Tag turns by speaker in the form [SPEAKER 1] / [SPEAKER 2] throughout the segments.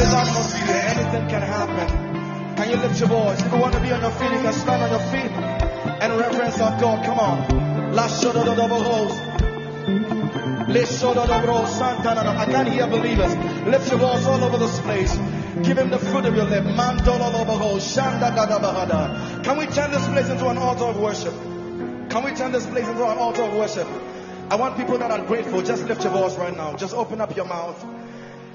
[SPEAKER 1] In anything can happen. Can you lift your voice? If you want to be on your feet, you can stand on your feet and reverence our God. Come on. Last shot of the double holes. I can't hear believers. Lift your voice all over this place. Give him the fruit of your lip. Can we turn this place into an altar of worship? Can we turn this place into an altar of worship? I want people that are grateful. Just lift your voice right now. Just open up your mouth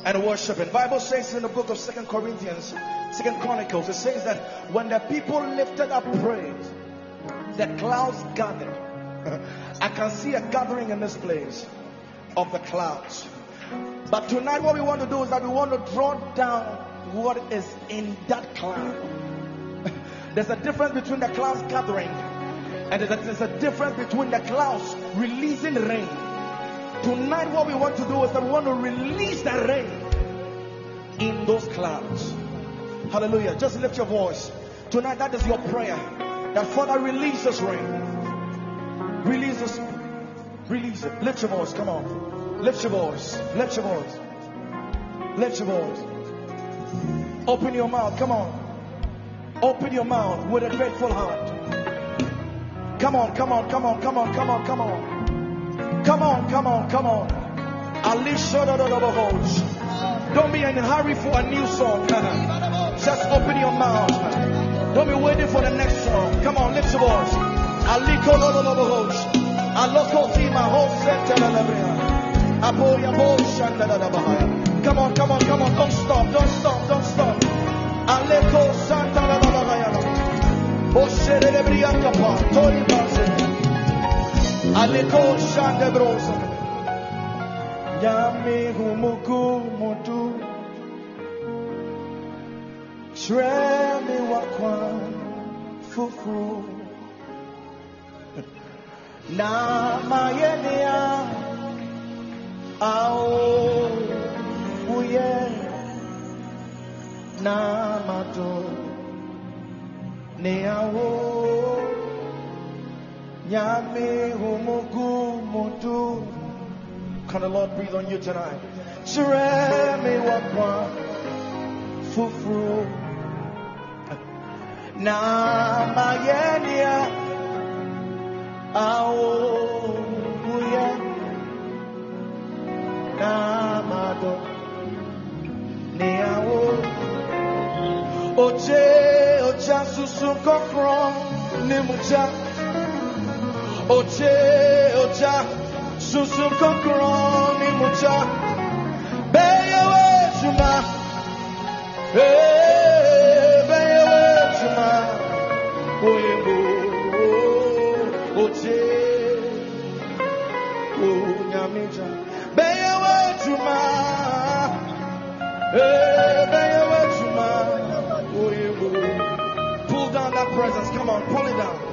[SPEAKER 1] and worshiping. Bible says in the book of Second Corinthians, Second Chronicles, it says that when the people lifted up praise, the clouds gathered. I can see a gathering in this place of the clouds. But tonight, what we want to do is that we want to draw down what is in that cloud. There's a difference between the clouds gathering and there's a difference between the clouds releasing rain. Tonight, what we want to do is that we want to release the rain in those clouds. Hallelujah. Just lift your voice. Tonight, that is your prayer. That Father releases rain. Release Releases. Release it. Lift your voice. Come on. Lift your voice. Lift your voice. Lift your voice. Open your mouth. Come on. Open your mouth with a grateful heart. Come on, come on, come on, come on, come on, come on. Come on, come on, come on. Don't be in a hurry for a new song. Just open your mouth. Don't be waiting for the next song. Come on, lift your voice. Aliko Aloko tima ho Come on, come on, come on. Don't stop, don't stop, don't stop. Aleko santa la la la Oshere briaka pa. Tori baze. Aleko shande brosa. Yami humuku mutu. Tremi wakwan fufu. Na mayenea ao uye na mato ne ao nyame humugu mutu can the Lord breathe on you tonight? Shireme wakwa. Fufuru na mayenia ao uye na mado ne ao oche ocha susu kokron ne mucha oche ocha susu kokron ne mucha. Beyewe chuma. Eh beyewe chuma. Oyembo oche onyamija beyewe chuma. Eh chuma. Oyembo pull down that presence. Come on pull it down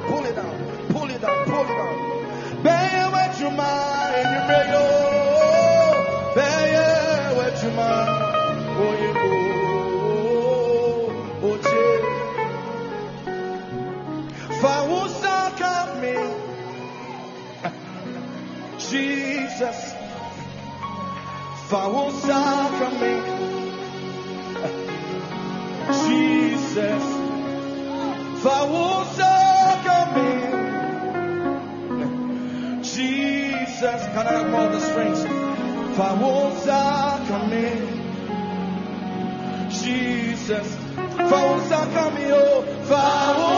[SPEAKER 1] Jesus. Fawusaka me, Jesus. Fawusaka Jesus. Can I have more of the strings? Fawusaka me, Jesus. Fawusaka me, oh, Fawusaka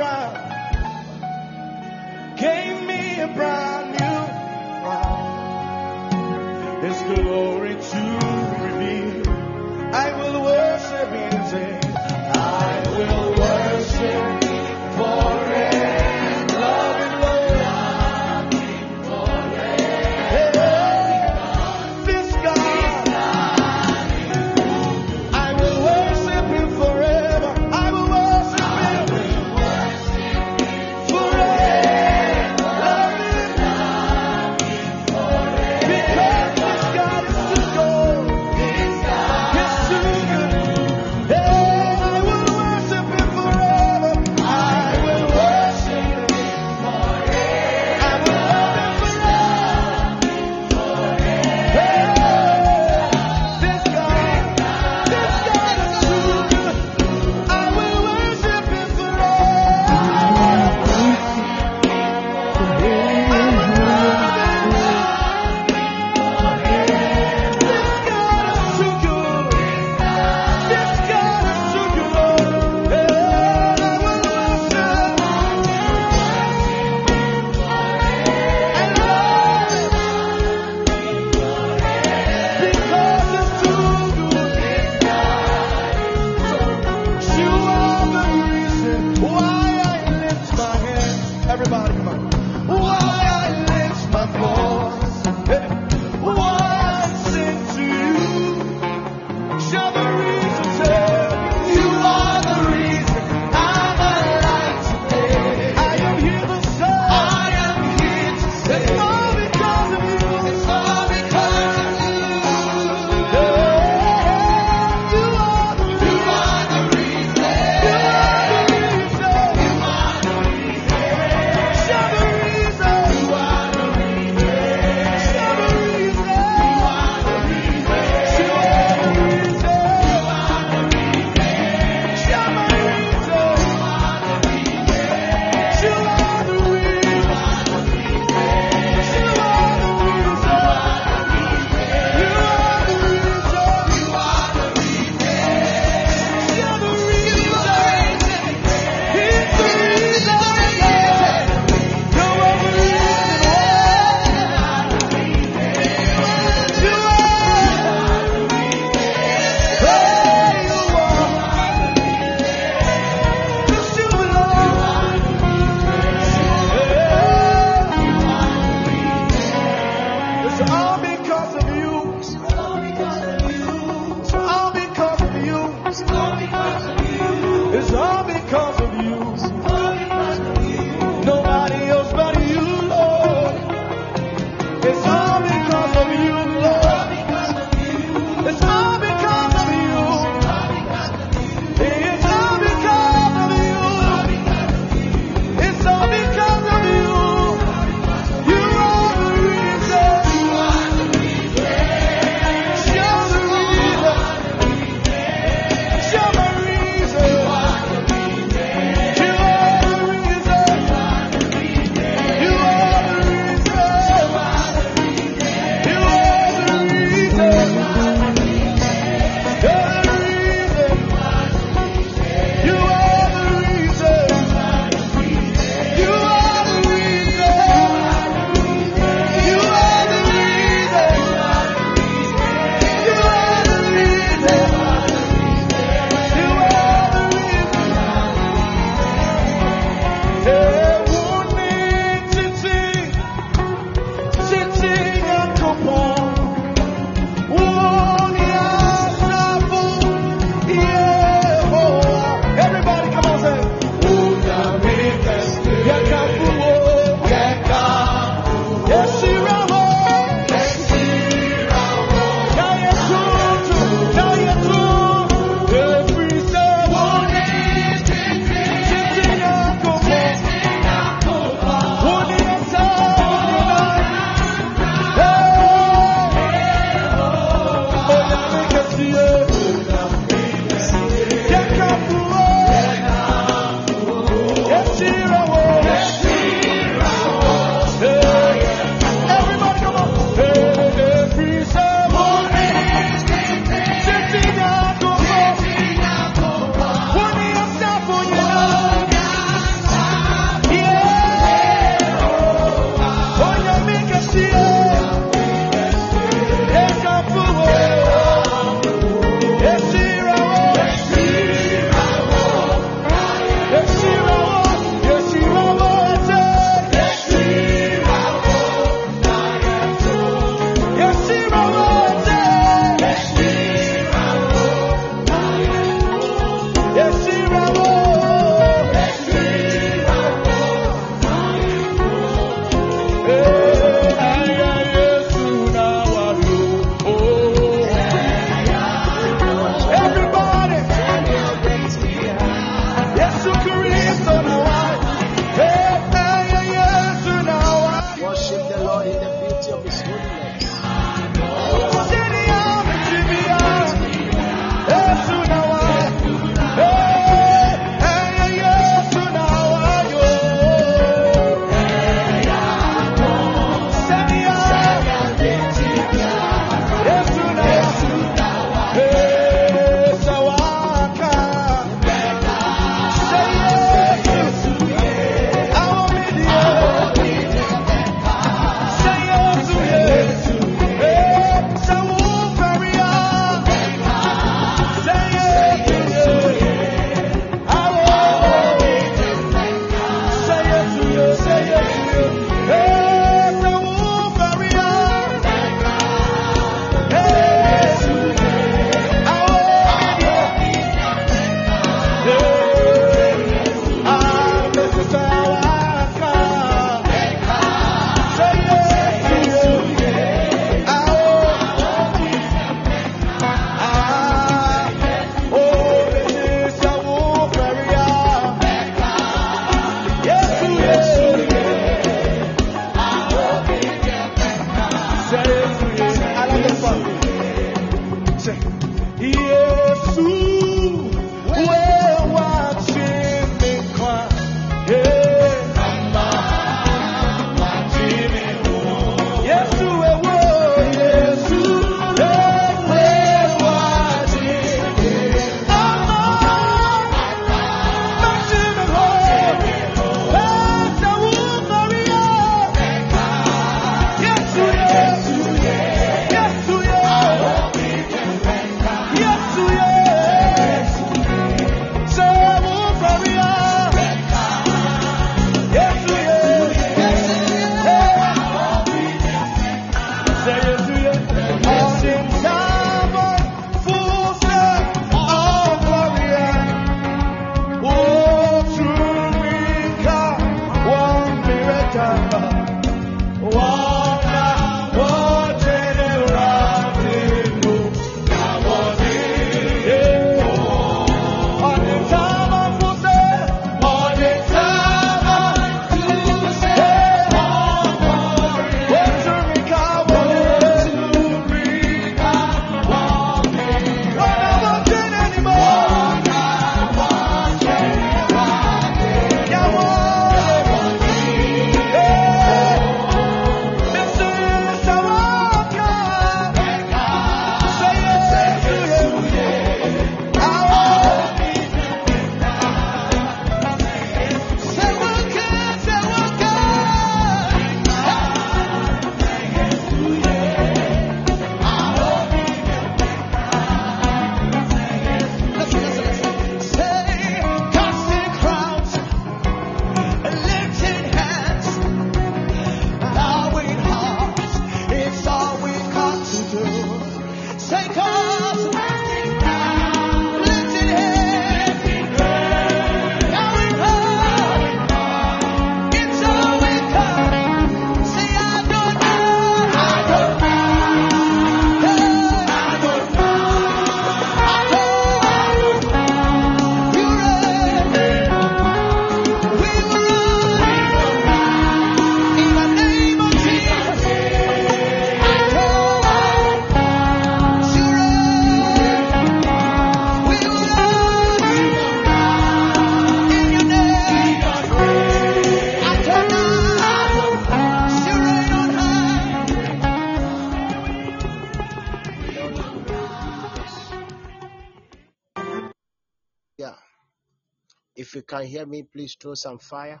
[SPEAKER 2] can hear me, please throw some fire.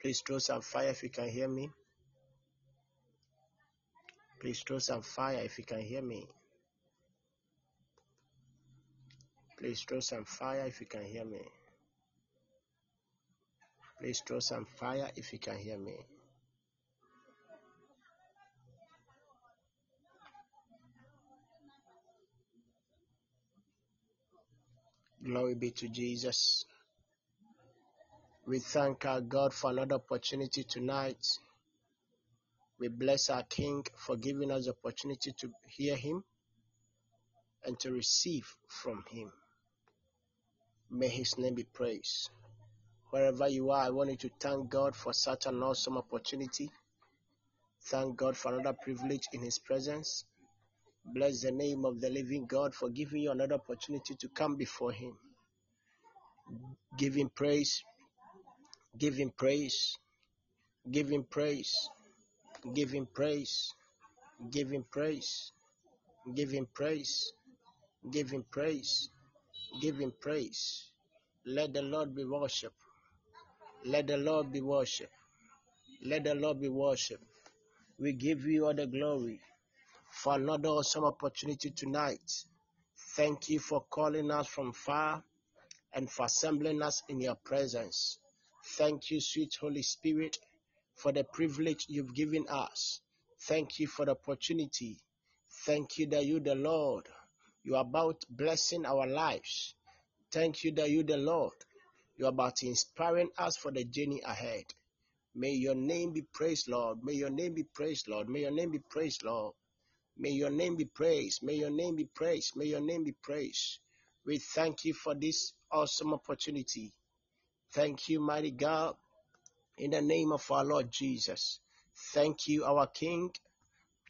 [SPEAKER 2] Please throw some fire if you can hear me. Please throw some fire if you can hear me. Please throw some fire if you can hear me. Please throw some fire if you can hear me. Glory be to Jesus. We thank our God for another opportunity tonight. We bless our King for giving us the opportunity to hear Him and to receive from Him. May His name be praised. Wherever you are, I want you to thank God for such an awesome opportunity. Thank God for another privilege in His presence. Bless the name of the living God for giving you another opportunity to come before Him. Give Him praise. Give Him praise. Give Him praise. Give Him praise. Give Him praise. Give Him praise. Give Him praise. Give Him praise. Let the Lord be worshipped. Let the Lord be worshipped. Let the Lord be worshipped. We give you all the glory for another awesome opportunity tonight. Thank you for calling us from far and for assembling us in your presence. Thank you, sweet Holy Spirit, for the privilege you've given us. Thank you for the opportunity. Thank you that you, the Lord, you are about blessing our lives. Thank you that you, the Lord, you're about inspiring us for the journey ahead. May your name be praised, Lord. May your name be praised, Lord. May your name be praised, Lord. May your name be praised. May your name be praised. May your name be praised. We thank you for this awesome opportunity. Thank you, mighty God, in the name of our Lord Jesus. Thank you, our King.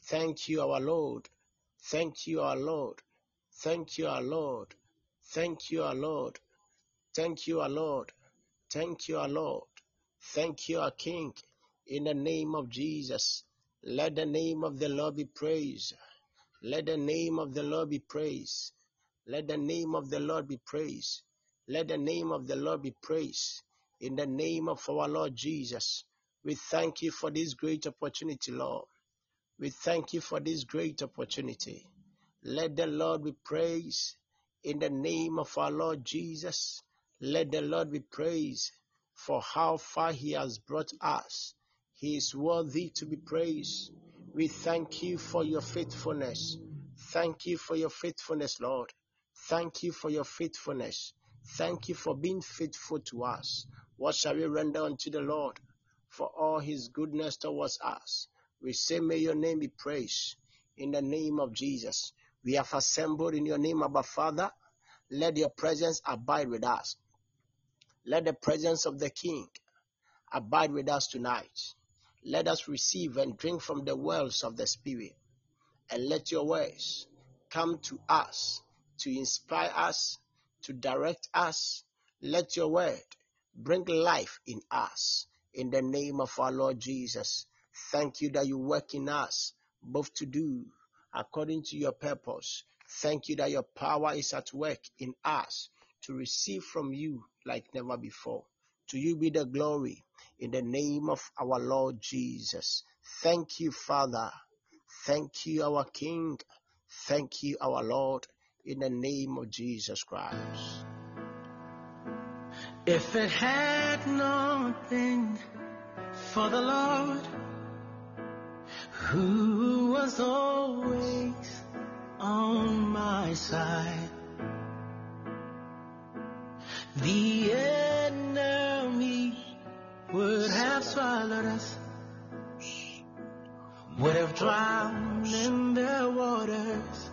[SPEAKER 2] Thank you, our Lord. Thank you, our Lord. Thank you, our Lord. Thank you, our Lord. Thank you, our Lord. Thank you, our Lord. Thank you, our King. In the name of Jesus, let the name of the Lord be praised. Let the name of the Lord be praised. Let the name of the Lord be praised. Let the name of the Lord be praised. In the name of our Lord Jesus, we thank you for this great opportunity, Lord. We thank you for this great opportunity. Let the Lord be praised. In the name of our Lord Jesus, let the Lord be praised for how far He has brought us. He is worthy to be praised. We thank you for your faithfulness. Thank you for your faithfulness, Lord. Thank you for your faithfulness. Thank you for being faithful to us. What shall we render unto the Lord for all his goodness towards us? We say, May your name be praised in the name of Jesus. We have assembled in your name, Abba Father. Let your presence abide with us. Let the presence of the King abide with us tonight. Let us receive and drink from the wells of the Spirit. And let your words come to us to inspire us, to direct us. Let your word bring life in us. In the name of our Lord Jesus. Thank you that you work in us both to do according to your purpose. Thank you that your power is at work in us to receive from you like never before. To you be the glory in the name of our Lord Jesus. Thank you, Father. Thank you, our King. Thank you, our Lord, in the name of Jesus Christ.
[SPEAKER 3] If it had not been for the Lord, who was always on my side, the enemy would have swallowed us, would have drowned in the waters.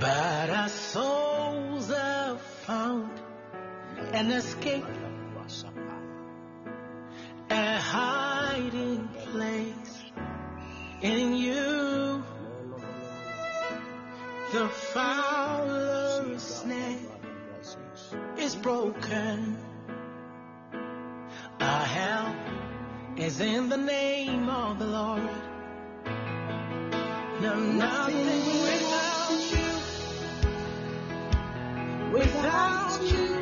[SPEAKER 3] But our souls have found an escape, a hiding place in you. The fowler's snare is broken. Our help is in the name of the Lord. No, nothing Without you,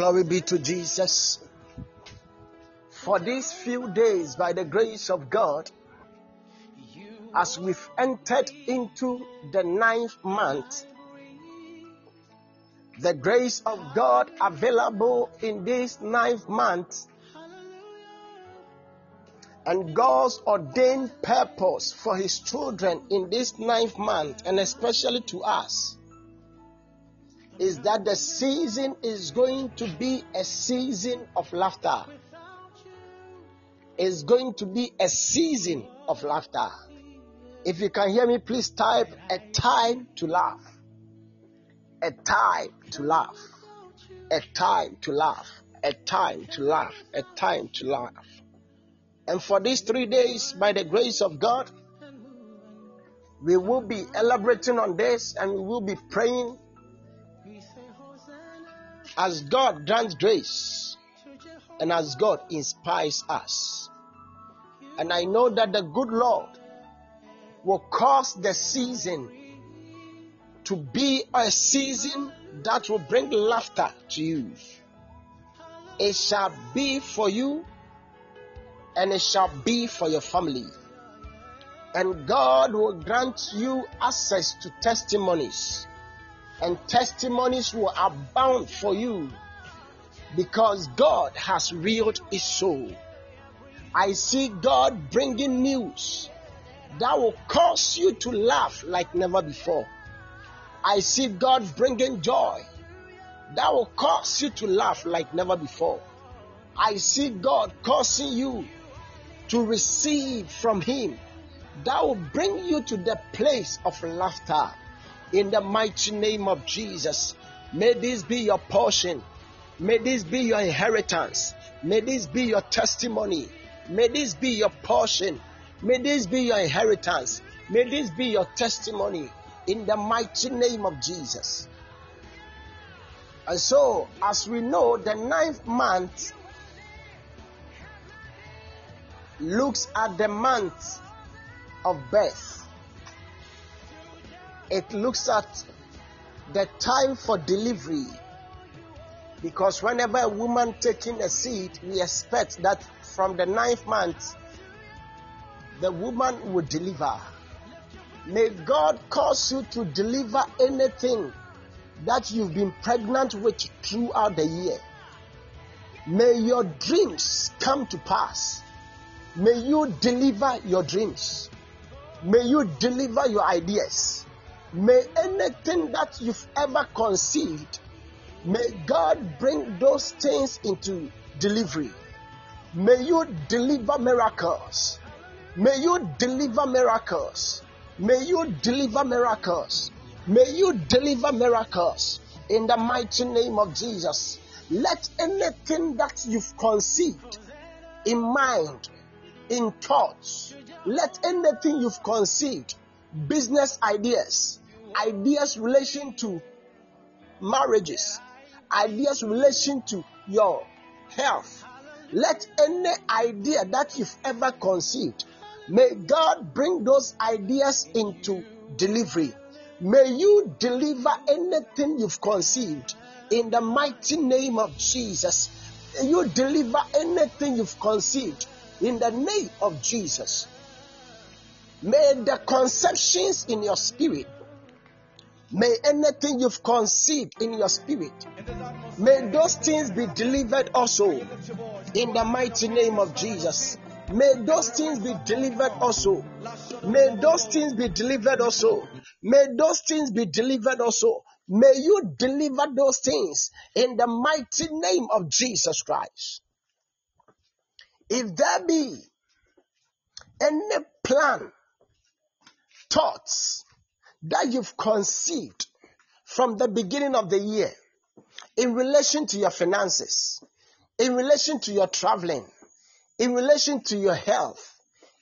[SPEAKER 2] Glory be to Jesus. For these few days, by the grace of God, as we've entered into the ninth month, the grace of God available in this ninth month, and God's ordained purpose for His children in this ninth month, and especially to us, is that the season is going to be a season of laughter. It's going to be a season of laughter. If you can hear me, please type a time to laugh. A time to laugh. A time to laugh. A time to laugh. A time to laugh. And for these three days, by the grace of God, we will be elaborating on this and we will be praying as God grants grace and as God inspires us. And I know that the good Lord will cause the season to be a season that will bring laughter to you. It shall be for you and it shall be for your family. And God will grant you access to testimonies, and testimonies will abound for you because God has reeled his soul. I see God bringing news that will cause you to laugh like never before. I see God bringing joy that will cause you to laugh like never before. I see God causing you to receive from Him that will bring you to the place of laughter. In the mighty name of Jesus, may this be your portion. May this be your inheritance. May this be your testimony. May this be your portion. May this be your inheritance. May this be your testimony in the mighty name of Jesus. And so, as we know, the ninth month looks at the month of birth. It looks at the time for delivery. Because whenever a woman taking a seed, we expect that from the ninth month, the woman will deliver. May God cause you to deliver anything that you've been pregnant with throughout the year. May your dreams come to pass. May you deliver your dreams. May you deliver your ideas. May anything that you've ever conceived, may God bring those things into delivery. May you deliver miracles. May you deliver miracles. May you deliver miracles. May you deliver miracles in the mighty name of Jesus. Let anything that you've conceived in mind, in thoughts, let anything you've conceived, business ideas, ideas relation to marriages, ideas relation to your health, let any idea that you've ever conceived, may God bring those ideas into delivery. May you deliver anything you've conceived in the mighty name of Jesus. May you deliver anything you've conceived in the name of Jesus. May the conceptions in your spirit, may anything you've conceived in your spirit, may those things be delivered also in the mighty name of Jesus. May those things be delivered also. May those things be delivered also. May those things be delivered also. May you deliver those things in the mighty name of Jesus Christ. If there be any plan, thoughts that you've conceived from the beginning of the year in relation to your finances, in relation to your traveling, in relation to your health,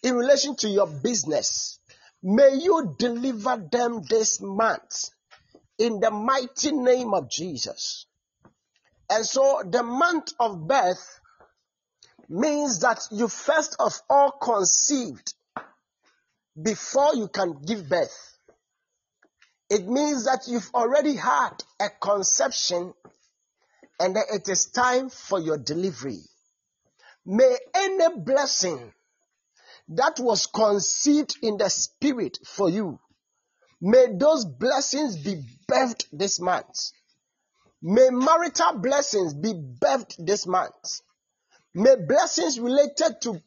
[SPEAKER 2] in relation to your business, may you deliver them this month in the mighty name of Jesus. And so the month of birth means that you first of all conceived before you can give birth. It means that you've already had a conception and that it is time for your delivery. May any blessing that was conceived in the spirit for you, may those blessings be birthed this month. May marital blessings be birthed this month. May blessings related to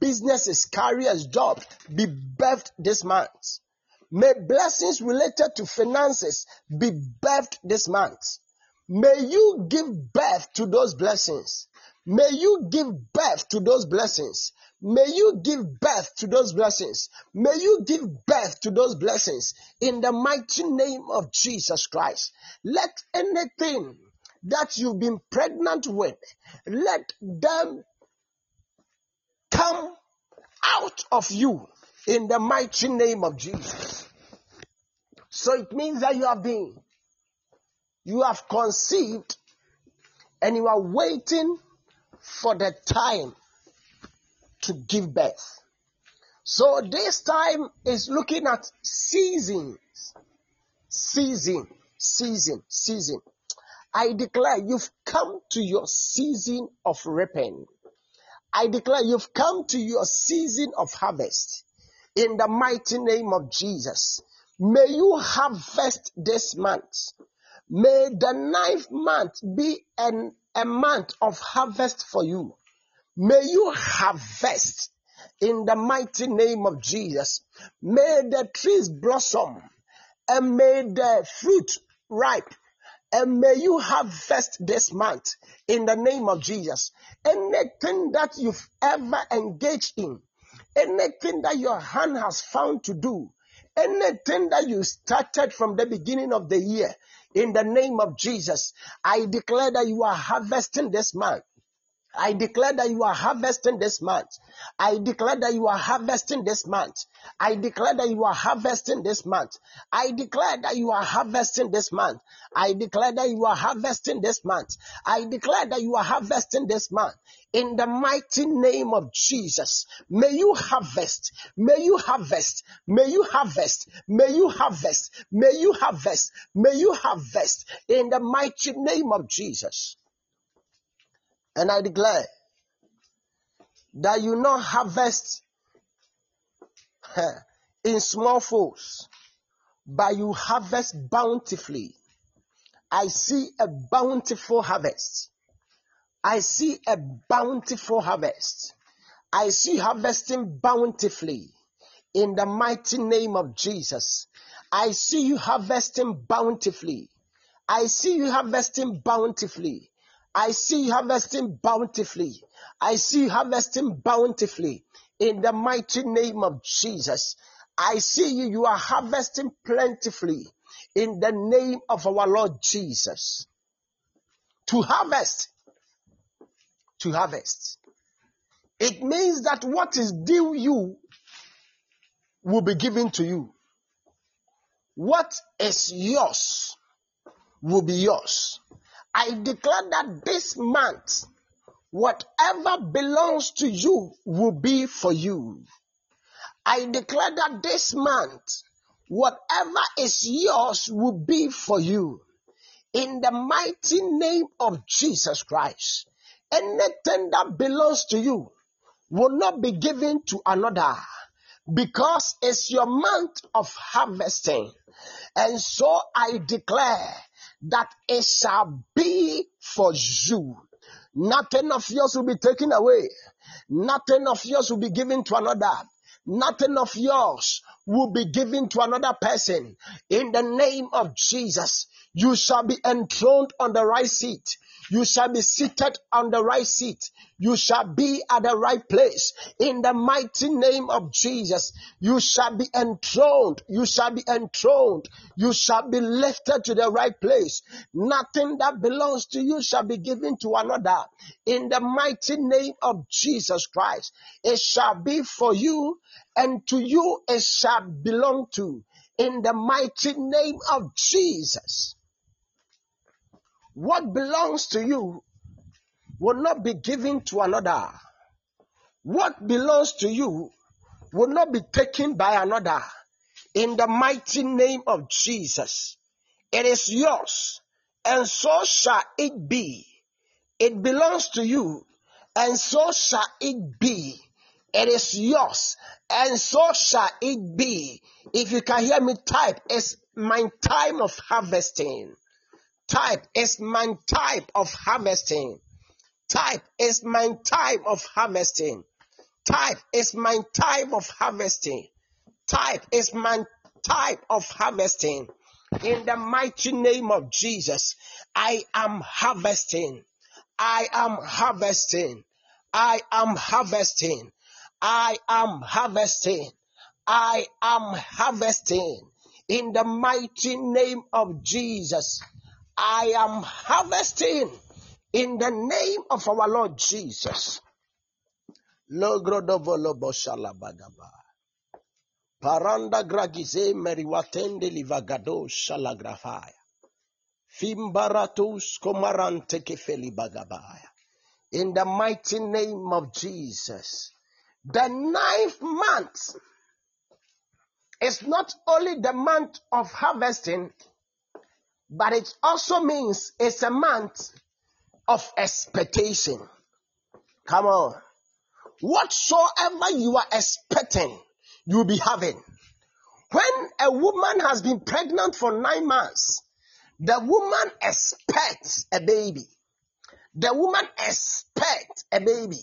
[SPEAKER 2] businesses, careers, jobs be birthed this month. May blessings related to finances be birthed this month. May you give birth to those blessings. May you give birth to those blessings. May you give birth to those blessings. May you give birth to those blessings in the mighty name of Jesus Christ. Let anything that you've been pregnant with, let them come out of you in the mighty name of Jesus. So it means that you have been, you have conceived and you are waiting for the time to give birth. So this time is looking at seasons. Season, season, season. I declare you've come to your season of reaping. I declare you've come to your season of harvest. In the mighty name of Jesus. May you harvest this month. May the ninth month be an, a month of harvest for you. May you harvest in the mighty name of Jesus. May the trees blossom and may the fruit ripe And may you harvest this month in the name of Jesus. Anything that you've ever engaged in, anything that your hand has found to do, anything that you started from the beginning of the year, in the name of Jesus, I declare that you are harvesting this month. I declare that you are harvesting this month. I declare that you are harvesting this month. I declare that you are harvesting this month. I declare that you are harvesting this month. I declare that you are harvesting this month. I declare that you are harvesting this month. In the mighty name of Jesus, may you harvest, may you harvest, may you harvest, may you harvest, may you harvest, may you harvest in the mighty name of Jesus. And I declare that you not harvest in small folds, but you harvest bountifully. I see a bountiful harvest. I see a bountiful harvest. I see harvesting bountifully in the mighty name of Jesus. I see you harvesting bountifully. I see you harvesting bountifully. I see harvesting bountifully. I see harvesting bountifully in the mighty name of Jesus. I see you, you are harvesting plentifully in the name of our Lord Jesus. To harvest, to harvest. It means that what is due you will be given to you. What is yours will be yours. I declare that this month, whatever belongs to you will be for you. I declare that this month, whatever is yours will be for you. In the mighty name of Jesus Christ, anything that belongs to you will not be given to another because it's your month of harvesting. And so I declare that it shall be for you. Nothing of yours will be taken away. Nothing of yours will be given to another. Nothing of yours will be given to another person. In the name of Jesus, you shall be enthroned on the right seat. You shall be seated on the right seat. You shall be at the right place. In the mighty name of Jesus, you shall be enthroned. You shall be enthroned. You shall be lifted to the right place. Nothing that belongs to you shall be given to another. In the mighty name of Jesus Christ, it shall be for you and to you it shall belong to. In the mighty name of Jesus. What belongs to you will not be given to another. What belongs to you will not be taken by another. In the mighty name of Jesus, it is yours, and so shall it be. It belongs to you, and so shall it be. It is yours, and so shall it be. If you can hear me type, it's my time of harvesting. Type it's my type of harvesting. Type it's my time of harvesting. Type it's my time of harvesting. Type it's my type of harvesting. In the mighty name of Jesus, I am harvesting. I am harvesting. I am harvesting. I am harvesting. I am harvesting. In the mighty name of Jesus, I am harvesting in the name of our Lord Jesus. Paranda gragize meriwatende livagado shalagrafaya. Fimbaratus komarante kefeli bagabaya. In the mighty name of Jesus. The ninth month is not only the month of harvesting, but it also means it's a month of expectation. Come on. Whatsoever you are expecting, you'll be having. When a woman has been pregnant for nine months, the woman expects a baby. The woman expects a baby.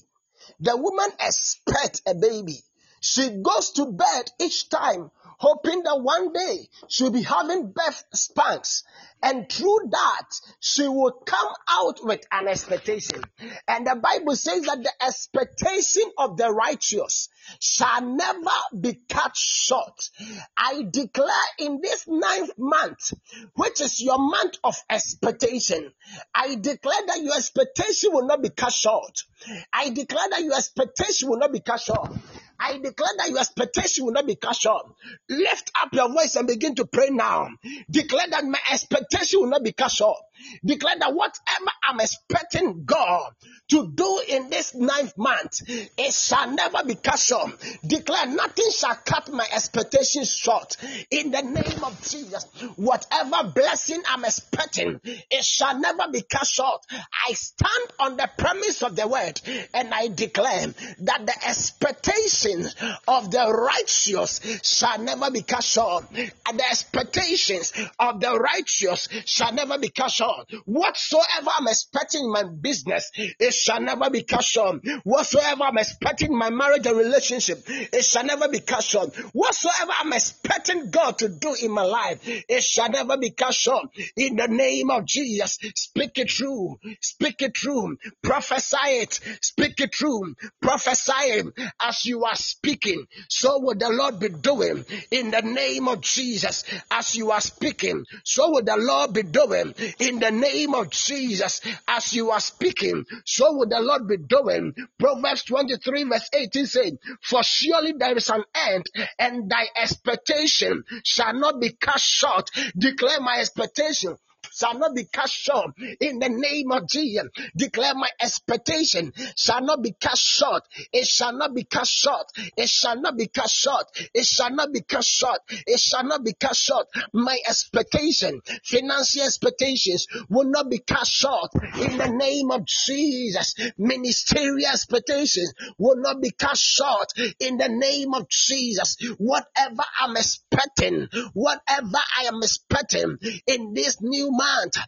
[SPEAKER 2] The woman expects a baby. She goes to bed each time hoping that one day she'll be having birth spanks. And through that, she will come out with an expectation. And the Bible says that the expectation of the righteous shall never be cut short. I declare in this ninth month, which is your month of expectation, I declare that your expectation will not be cut short. I declare that your expectation will not be cut short. I declare that your expectation will not be cut short. Lift up your voice and begin to pray now. Declare that my expectation will not be cut short. Declare that whatever I'm expecting God to do in this ninth month, it shall never be cut short. Declare nothing shall cut my expectations short. In the name of Jesus, whatever blessing I'm expecting, it shall never be cut short. I stand on the premise of the word and I declare that the expectations of the righteous shall never be cut short. And the expectations of the righteous shall never be cut short. Whatsoever I'm expecting in my business, it shall never be cut short. Whatsoever I'm expecting in my marriage and relationship, it shall never be cut short. Whatsoever I'm expecting God to do in my life, it shall never be cut short. In the name of Jesus, speak it true. Speak it true. Prophesy it. Speak it true. Prophesy it as you are speaking. So will the Lord be doing in the name of Jesus as you are speaking. So will the Lord be doing in the name of Jesus as you are speaking. So will the Lord be doing. Proverbs 23 verse 18 says, For surely there is an end and thy expectation shall not be cut short. Declare my expectation shall not be cut short in the name of Jesus. Declare my expectation shall not be cut short. It shall not be cut short. It shall not be cut short. It shall not be cut short. It shall not be cut short. My expectation, financial expectations will not be cut short in the name of Jesus. Ministerial expectations will not be cut short in the name of Jesus. Whatever I'm expecting, whatever I am expecting in this new month,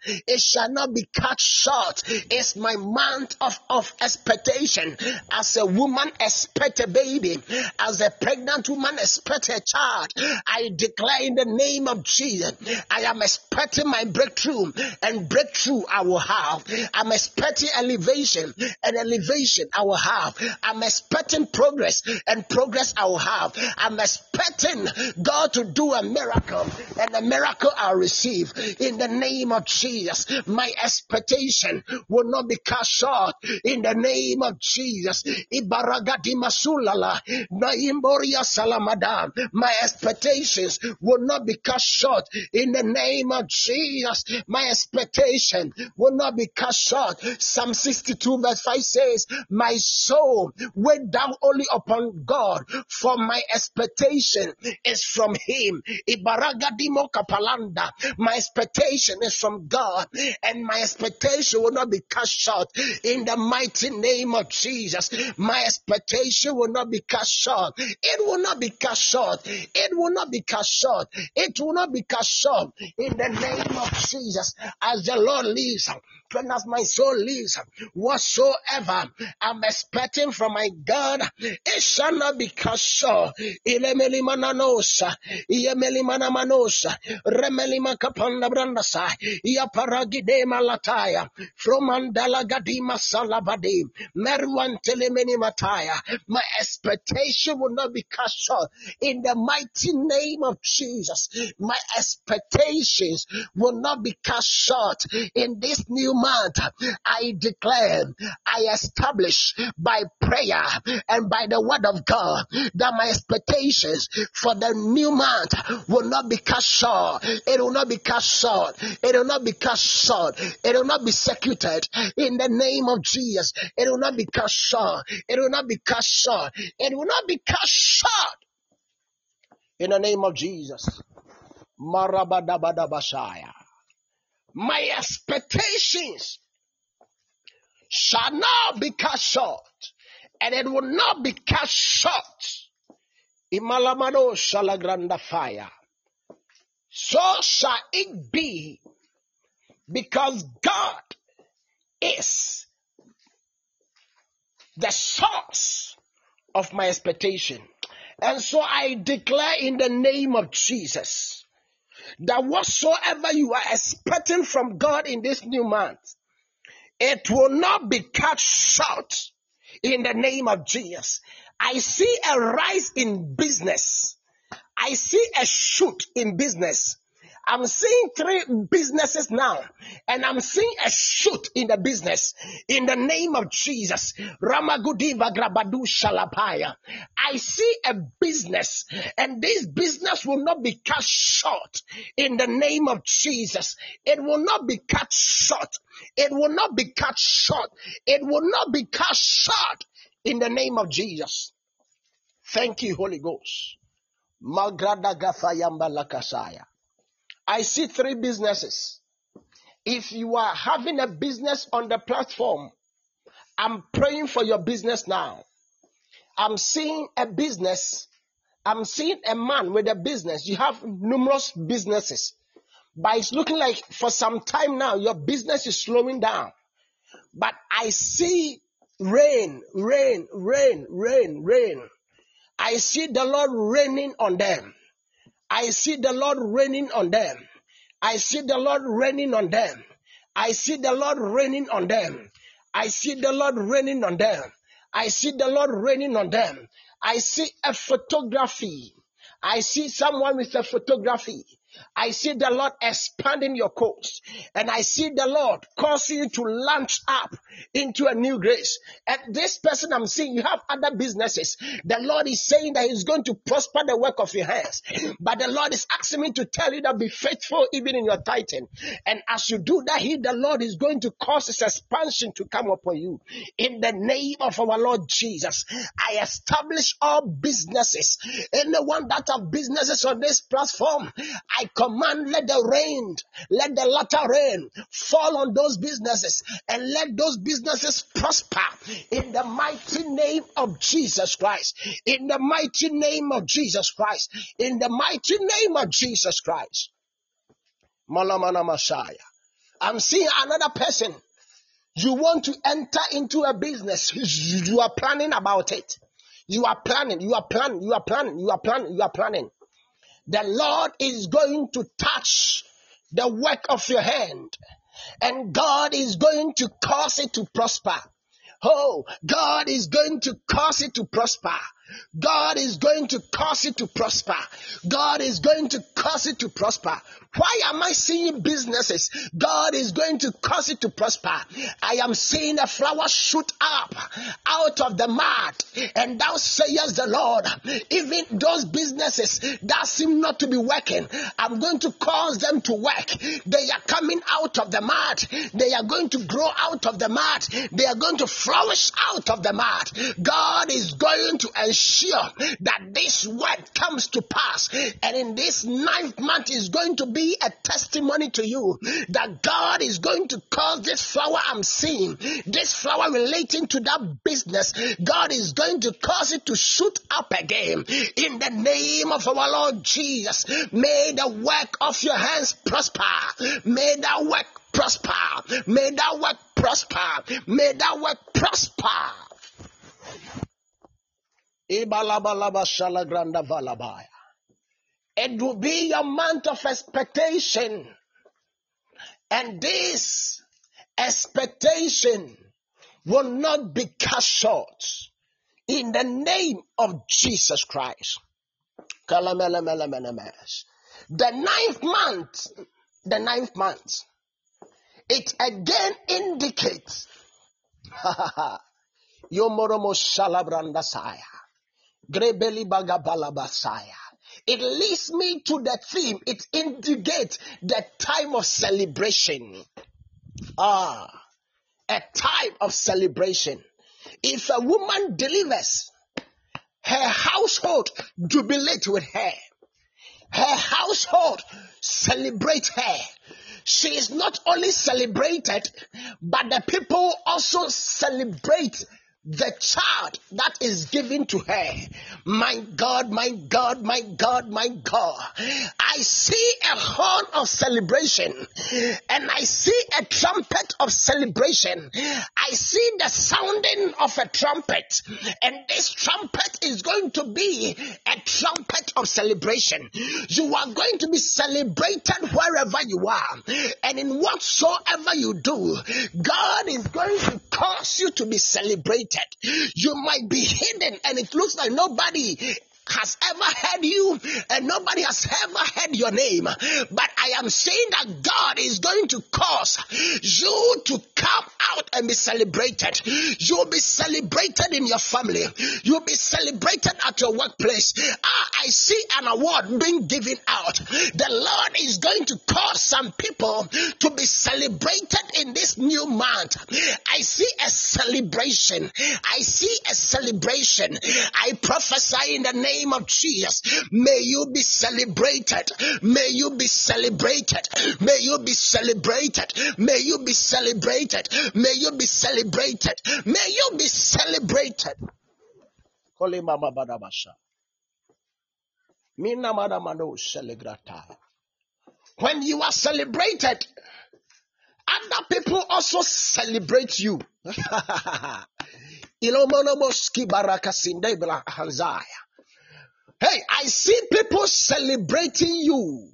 [SPEAKER 2] it shall not be cut short. It's my month of, of expectation. As a woman expect a baby, as a pregnant woman expect a child, I declare in the name of Jesus, I am expecting my breakthrough and breakthrough I will have. I'm expecting elevation and elevation I will have. I'm expecting progress and progress I will have. I'm expecting God to do a miracle and a miracle I'll receive in the name of Jesus. My expectation will not be cut short in the name of Jesus. Ibaragadi masulala, naimboria salamada. My expectations will not be cut short in the name of Jesus. My expectation will not be cut short. Psalm 62 verse 5 says, My soul wait down only upon God, for my expectation is from Him. Ibaragadimo kapalanda. My expectation is from God, and my expectation will not be cut short in the mighty name of Jesus. My expectation will not be cut short. It will not be cut short. It will not be cut short. It will not be cut short in the name of Jesus. As the Lord lives, and as my soul lives, whatsoever I'm expecting from my God, it shall not be cut short. Ilemeli mananosa, iemeli manamanosa, remeli makapanda brandasa, ia malataya, from salabadi, meruan. My expectation will not be cut short in the mighty name of Jesus. My expectations will not be cut short in this new month. I declare, I establish by prayer and by the word of God that my expectations for the new month will not be cut short. It will not be cut short. It will not be cut short. It will not be secured in the name of Jesus. It will not be cut short. It will not be cut short. It will not be cut short in the name of Jesus. Marabadabadabashaya. My expectations shall not be cut short, and it will not be cut short. Imalamado shalagranda fire. So shall it be because God is the source of my expectation. And so I declare in the name of Jesus that whatsoever you are expecting from God in this new month, it will not be cut short in the name of Jesus. I see a rise in business. I see a shoot in business. I'm seeing three businesses now, and I'm seeing a shoot in the business in the name of Jesus. Ramagudiva Grabadu Shalapaya. I see a business, and this business will not be cut short in the name of Jesus. It will not be cut short. It will not be cut short. It will not be cut short in the name of Jesus. Thank you, Holy Ghost. Magrada Gafayamba Lakasaya. I see three businesses. If you are having a business on the platform, I'm praying for your business now. I'm seeing a business. I'm seeing a man with a business. You have numerous businesses, but it's looking like for some time now your business is slowing down. But I see rain, rain, rain, rain, rain. I see the Lord raining on them. I see the Lord raining on them. I see the Lord raining on them. I see the Lord raining on them. I see the Lord raining on them. I see the Lord raining on them. I see a photography. I see someone with a photography. I see the Lord expanding your course. And I see the Lord causing you to launch up into a new grace. And this person I'm seeing, you have other businesses. The Lord is saying that He's going to prosper the work of your hands. But the Lord is asking me to tell you that be faithful even in your tithing. And as you do that, He, the Lord, is going to cause His expansion to come upon you. In the name of our Lord Jesus, I establish all businesses. Anyone that have businesses on this platform, I command let the rain, let the latter rain fall on those businesses and let those businesses prosper in the mighty name of Jesus Christ. In the mighty name of Jesus Christ. In the mighty name of Jesus Christ. Malamana Messiah. I'm seeing another person. You want to enter into a business. You are planning about it. You are planning, you are planning, you are planning, you are planning, you are planning. The Lord is going to touch the work of your hand, and God is going to cause it to prosper. Oh, God is going to cause it to prosper. God is going to cause it to prosper. God is going to cause it to prosper. Why am I seeing businesses? God is going to cause it to prosper. I am seeing a flower shoot up out of the mud, and thou sayest the Lord, even those businesses that seem not to be working, I'm going to cause them to work. They are coming out of the mud. They are going to grow out of the mud. They are going to flourish out of the mud. God is going to ensure that this word comes to pass. And in this ninth month is going to be a testimony to you that God is going to cause this flower I'm seeing, this flower relating to that business, God is going to cause it to shoot up again. In the name of our Lord Jesus, may the work of your hands prosper. May that work prosper. May that work prosper. May that work prosper. It will be your month of expectation. And this expectation will not be cut short. In the name of Jesus Christ. The ninth month, the ninth month, it again indicates Yomoromo Shalabrandasaya. Grebeli Bagabalabasaya. It leads me to the theme. It indicates the time of celebration. Ah, a time of celebration. If a woman delivers, her household jubilate with her. Her household celebrate her. She is not only celebrated, but the people also celebrate the child that is given to her. My God, my God, my God, my God. I see a horn of celebration and I see a trumpet of celebration. I see the sounding of a trumpet and this trumpet is going to be a trumpet of celebration. You are going to be celebrated wherever you are and in whatsoever you do. God is going to cause you to be celebrated. You might be hidden and it looks like nobody has ever heard you and nobody has ever heard your name. But I am saying that God is going to cause you to come out and be celebrated. You'll be celebrated in your family. You'll be celebrated at your workplace. Ah, I see an award being given out. The Lord is going to cause some people to be celebrated in this new month. I see a celebration. I see a celebration. I prophesy in the name of Jesus. May you be celebrated. May you be celebrated. May you be celebrated. May you be celebrated. May you be celebrated. May you be celebrated. Holy Mama Badabasha. Mina Madamano Celegrata. When you are celebrated, other people also celebrate you. Ilomonomoski barakasindebla hanzaya. Hey, I see people celebrating you.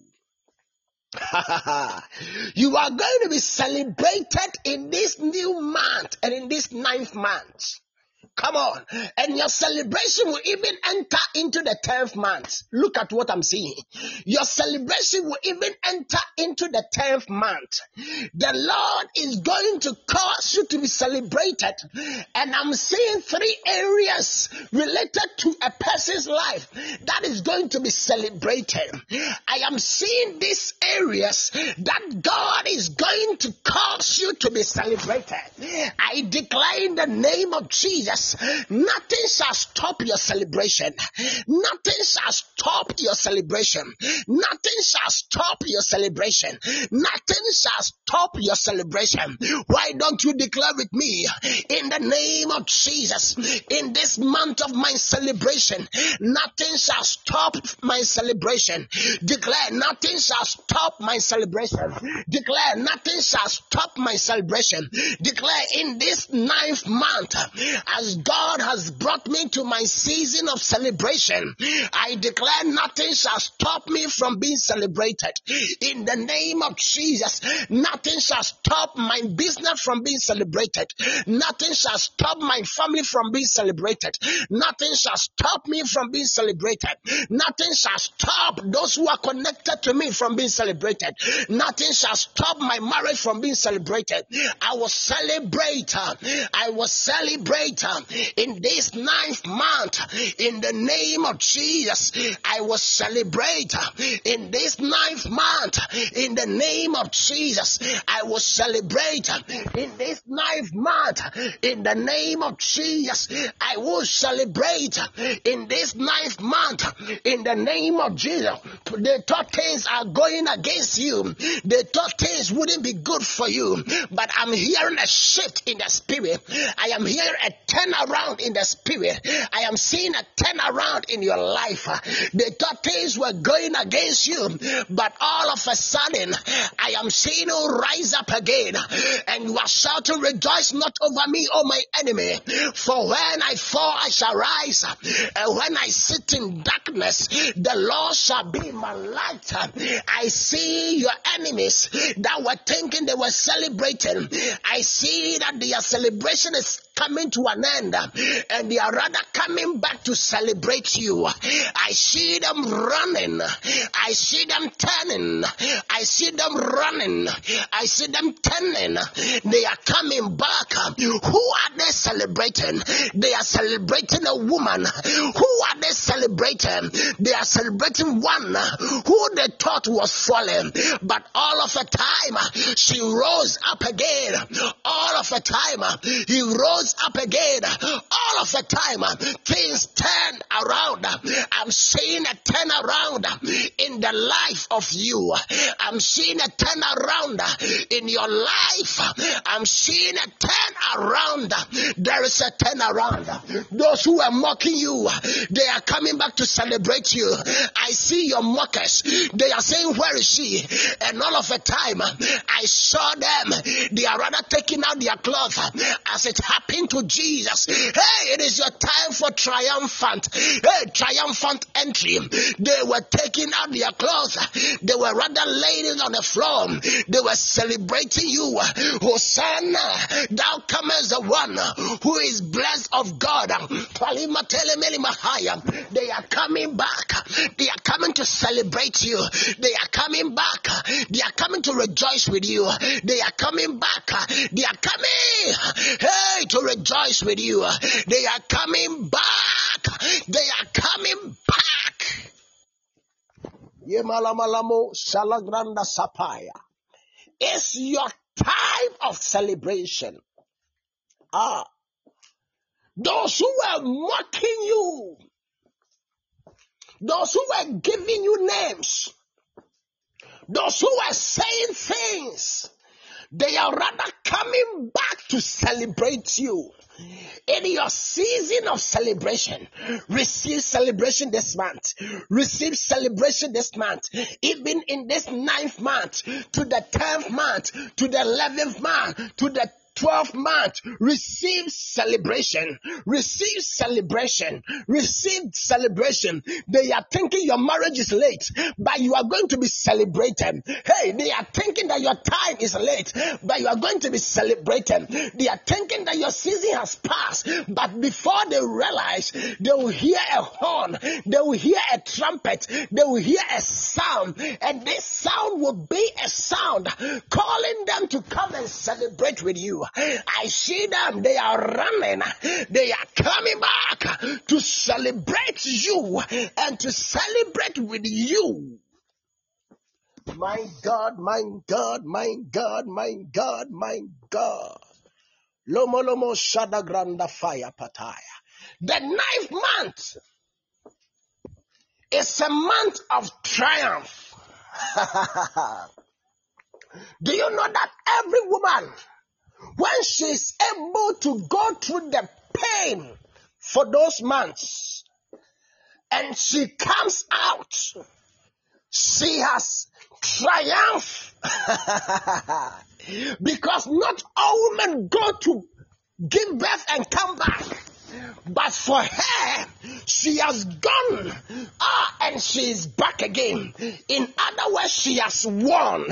[SPEAKER 2] you are going to be celebrated in this new month and in this ninth month. Come on. And your celebration will even enter into the 10th month. Look at what I'm seeing. Your celebration will even enter into the 10th month. The Lord is going to cause you to be celebrated. And I'm seeing three areas related to a person's life that is going to be celebrated. I am seeing these areas that God is going to cause you to be celebrated. I declare in the name of Jesus nothing shall stop your celebration. Nothing shall stop your celebration. Nothing shall stop your celebration. Nothing shall stop your celebration. Why don't you declare with me in the name of Jesus in this month of my celebration? Nothing shall stop my celebration. Declare nothing shall stop my celebration. Declare nothing shall stop my celebration. Declare in this ninth month as God has brought me to my season of celebration, I declare nothing shall stop me from being celebrated. In the name of Jesus, nothing shall stop my business from being celebrated. Nothing shall stop my family from being celebrated. Nothing shall stop me from being celebrated. Nothing shall stop those who are connected to me from being celebrated. Nothing shall stop my marriage from being celebrated. I will celebrate. I will celebrate in this ninth month in the name of Jesus. I will celebrate in this ninth month in the name of Jesus. I will celebrate in this ninth month in the name of Jesus. I will celebrate in this ninth month in the name of Jesus. The thought things are going against you. The thought things wouldn't be good for you, but I'm hearing a shift in the spirit. I am hearing a turnaround in the spirit. I am seeing a turnaround in your life. The thought things were going against you, but all of a sudden, I am seeing you rise up again, and you are shouting, Rejoice not over me, O my enemy, for when I fall, I shall rise, and when I sit in darkness, the Lord shall be my light. I see your enemies that were thinking they were celebrating. I see that their celebration is coming to an end and they are rather coming back to celebrate you. I see them running. I see them turning. I see them running. I see them turning. They are coming back. Who are they celebrating? They are celebrating a woman. Who are they celebrating? They are celebrating one who they thought was fallen, but all of a time she rose up again. All of a time he rose up again. All of the time uh, things turn around. I'm seeing a turnaround in the life of you. I'm seeing a turnaround in your life. I'm seeing a turnaround. There is a turnaround. Those who are mocking you, they are coming back to celebrate you. I see your mockers. They are saying, Where is she? And all of a time, I saw them. They are rather taking out their cloth as it happened to Jesus. Hey, it is your time for triumphant, hey, triumphant entry. They were taking out their clothes. They were rather laying on the floor. They were celebrating you. Hosanna, thou comest the one who is blessed of God. They are coming back. They are coming to celebrate you. They are coming back. They are coming to rejoice with you. They are coming back. They are coming, hey, to rejoice with you. They are coming back. They are coming back. Yemalamalamo Salagranda Sapaya. It's your time of celebration. Ah, those who were mocking you, those who were giving you names, those who were saying things, they are rather coming back to celebrate you. In your season of celebration, receive celebration this month. Receive celebration this month. Even in this ninth month, to the tenth month, to the eleventh month, to the 12 month, receive celebration, receive celebration, receive celebration. They are thinking your marriage is late, but you are going to be celebrated. Hey, they are thinking that your time is late, but you are going to be celebrated. They are thinking that your season has passed, but before they realize, they will hear a horn, they will hear a trumpet, they will hear a sound, and this sound will be a sound calling them to come and celebrate with you. I see them, they are running, they are coming back to celebrate you and to celebrate with you. My God, my God, my God, my God, my God. Lomo lomo shada granda fire pataya. The ninth month is a month of triumph. Do you know that every woman when she's able to go through the pain for those months and she comes out, she has triumphed because not all women go to give birth and come back. But for her, she has gone ah, and she is back again. In other words, she has won.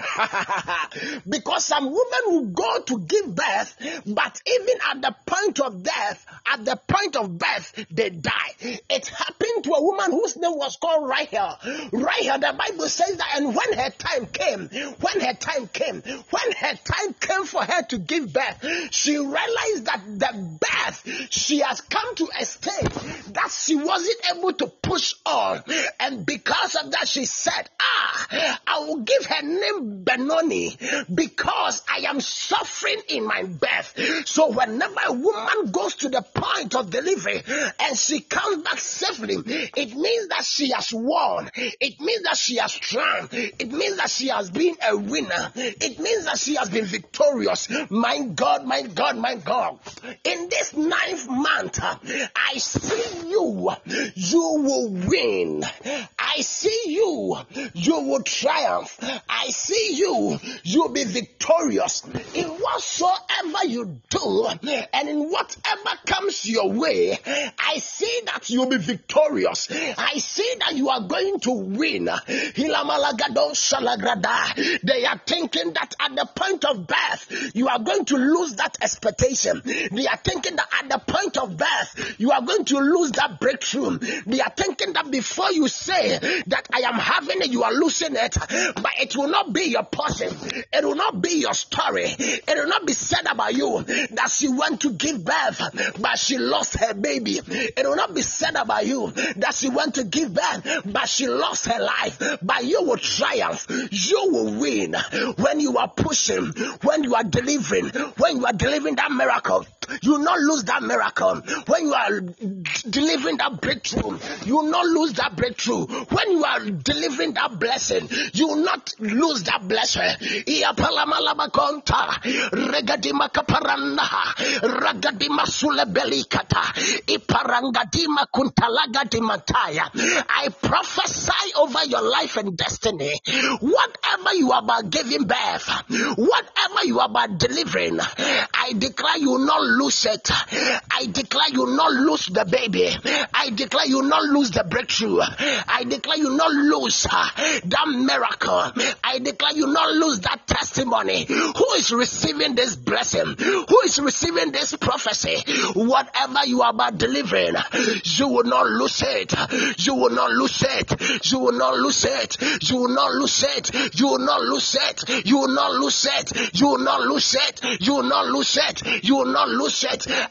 [SPEAKER 2] because some women will go to give birth, but even at the point of death, at the point of birth, they die. It happened to a woman whose name was called Rahel. Rahel, the Bible says that, and when her time came, when her time came, when her time came for her to give birth, she realized that the birth she has come to a state that she wasn't able to push on. And because of that, she said, Ah, I will give her name Benoni because I am suffering in my birth. So whenever a woman goes to the point of delivery and she comes back safely, it means that she has won. It means that she has triumphed. It means that she has been a winner. It means that she has been victorious. My God, my God, my God. In this ninth month, I see you. You will win. I see you. You will triumph. I see you. You'll be victorious in whatsoever you do and in whatever comes your way. I see that you'll be victorious. I see that you are going to win. They are thinking that at the point of birth, you are going to lose that expectation. They are thinking that at the point of birth, you are going to lose that breakthrough. They are thinking that before you say that I am having it, you are losing it, but it will not be your portion. It will not be your story. It will not be said about you that she went to give birth, but she lost her baby. It will not be said about you that she went to give birth, but she lost her life. But you will triumph. You will win when you are pushing, when you are delivering, when you are delivering that miracle. You will not lose that miracle. When you are delivering that breakthrough, you will not lose that breakthrough. When you are delivering that blessing, you will not lose that blessing. I prophesy over your life and destiny. Whatever you are about giving birth, whatever you are about delivering, I declare you will not lose it. I declare you not lose the baby. I declare you not lose the breakthrough. I declare you not lose uh, that miracle. I declare you not lose that testimony. Who is receiving this blessing? Who is receiving this prophecy? Whatever you are about delivering, you will not lose it. You will not lose it. You will not lose it. You will not lose it. You will not lose it. You will not lose it. You will not lose it. You will not lose it. You will not lose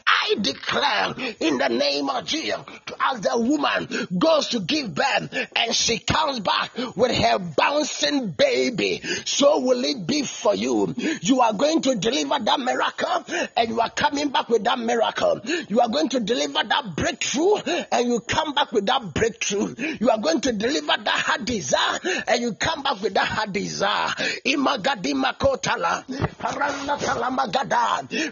[SPEAKER 2] I declare in the name of Jesus, as the woman goes to give birth and she comes back with her bouncing baby, so will it be for you. You are going to deliver that miracle and you are coming back with that miracle. You are going to deliver that breakthrough and you come back with that breakthrough. You are going to deliver that heart desire and you come back with that heart desire.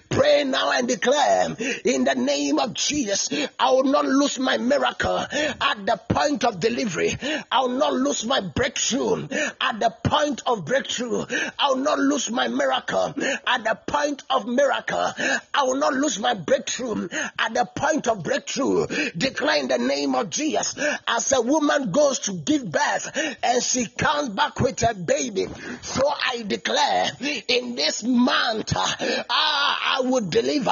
[SPEAKER 2] Pray now and declare in the name of Jesus, I will not lose my miracle at the point of delivery. I will not lose my breakthrough at the point of breakthrough. I will not lose my miracle at the point of miracle. I will not lose my breakthrough at the point of breakthrough. Declare in the name of Jesus as a woman goes to give birth and she comes back with a baby. So I declare in this month, ah, I will deliver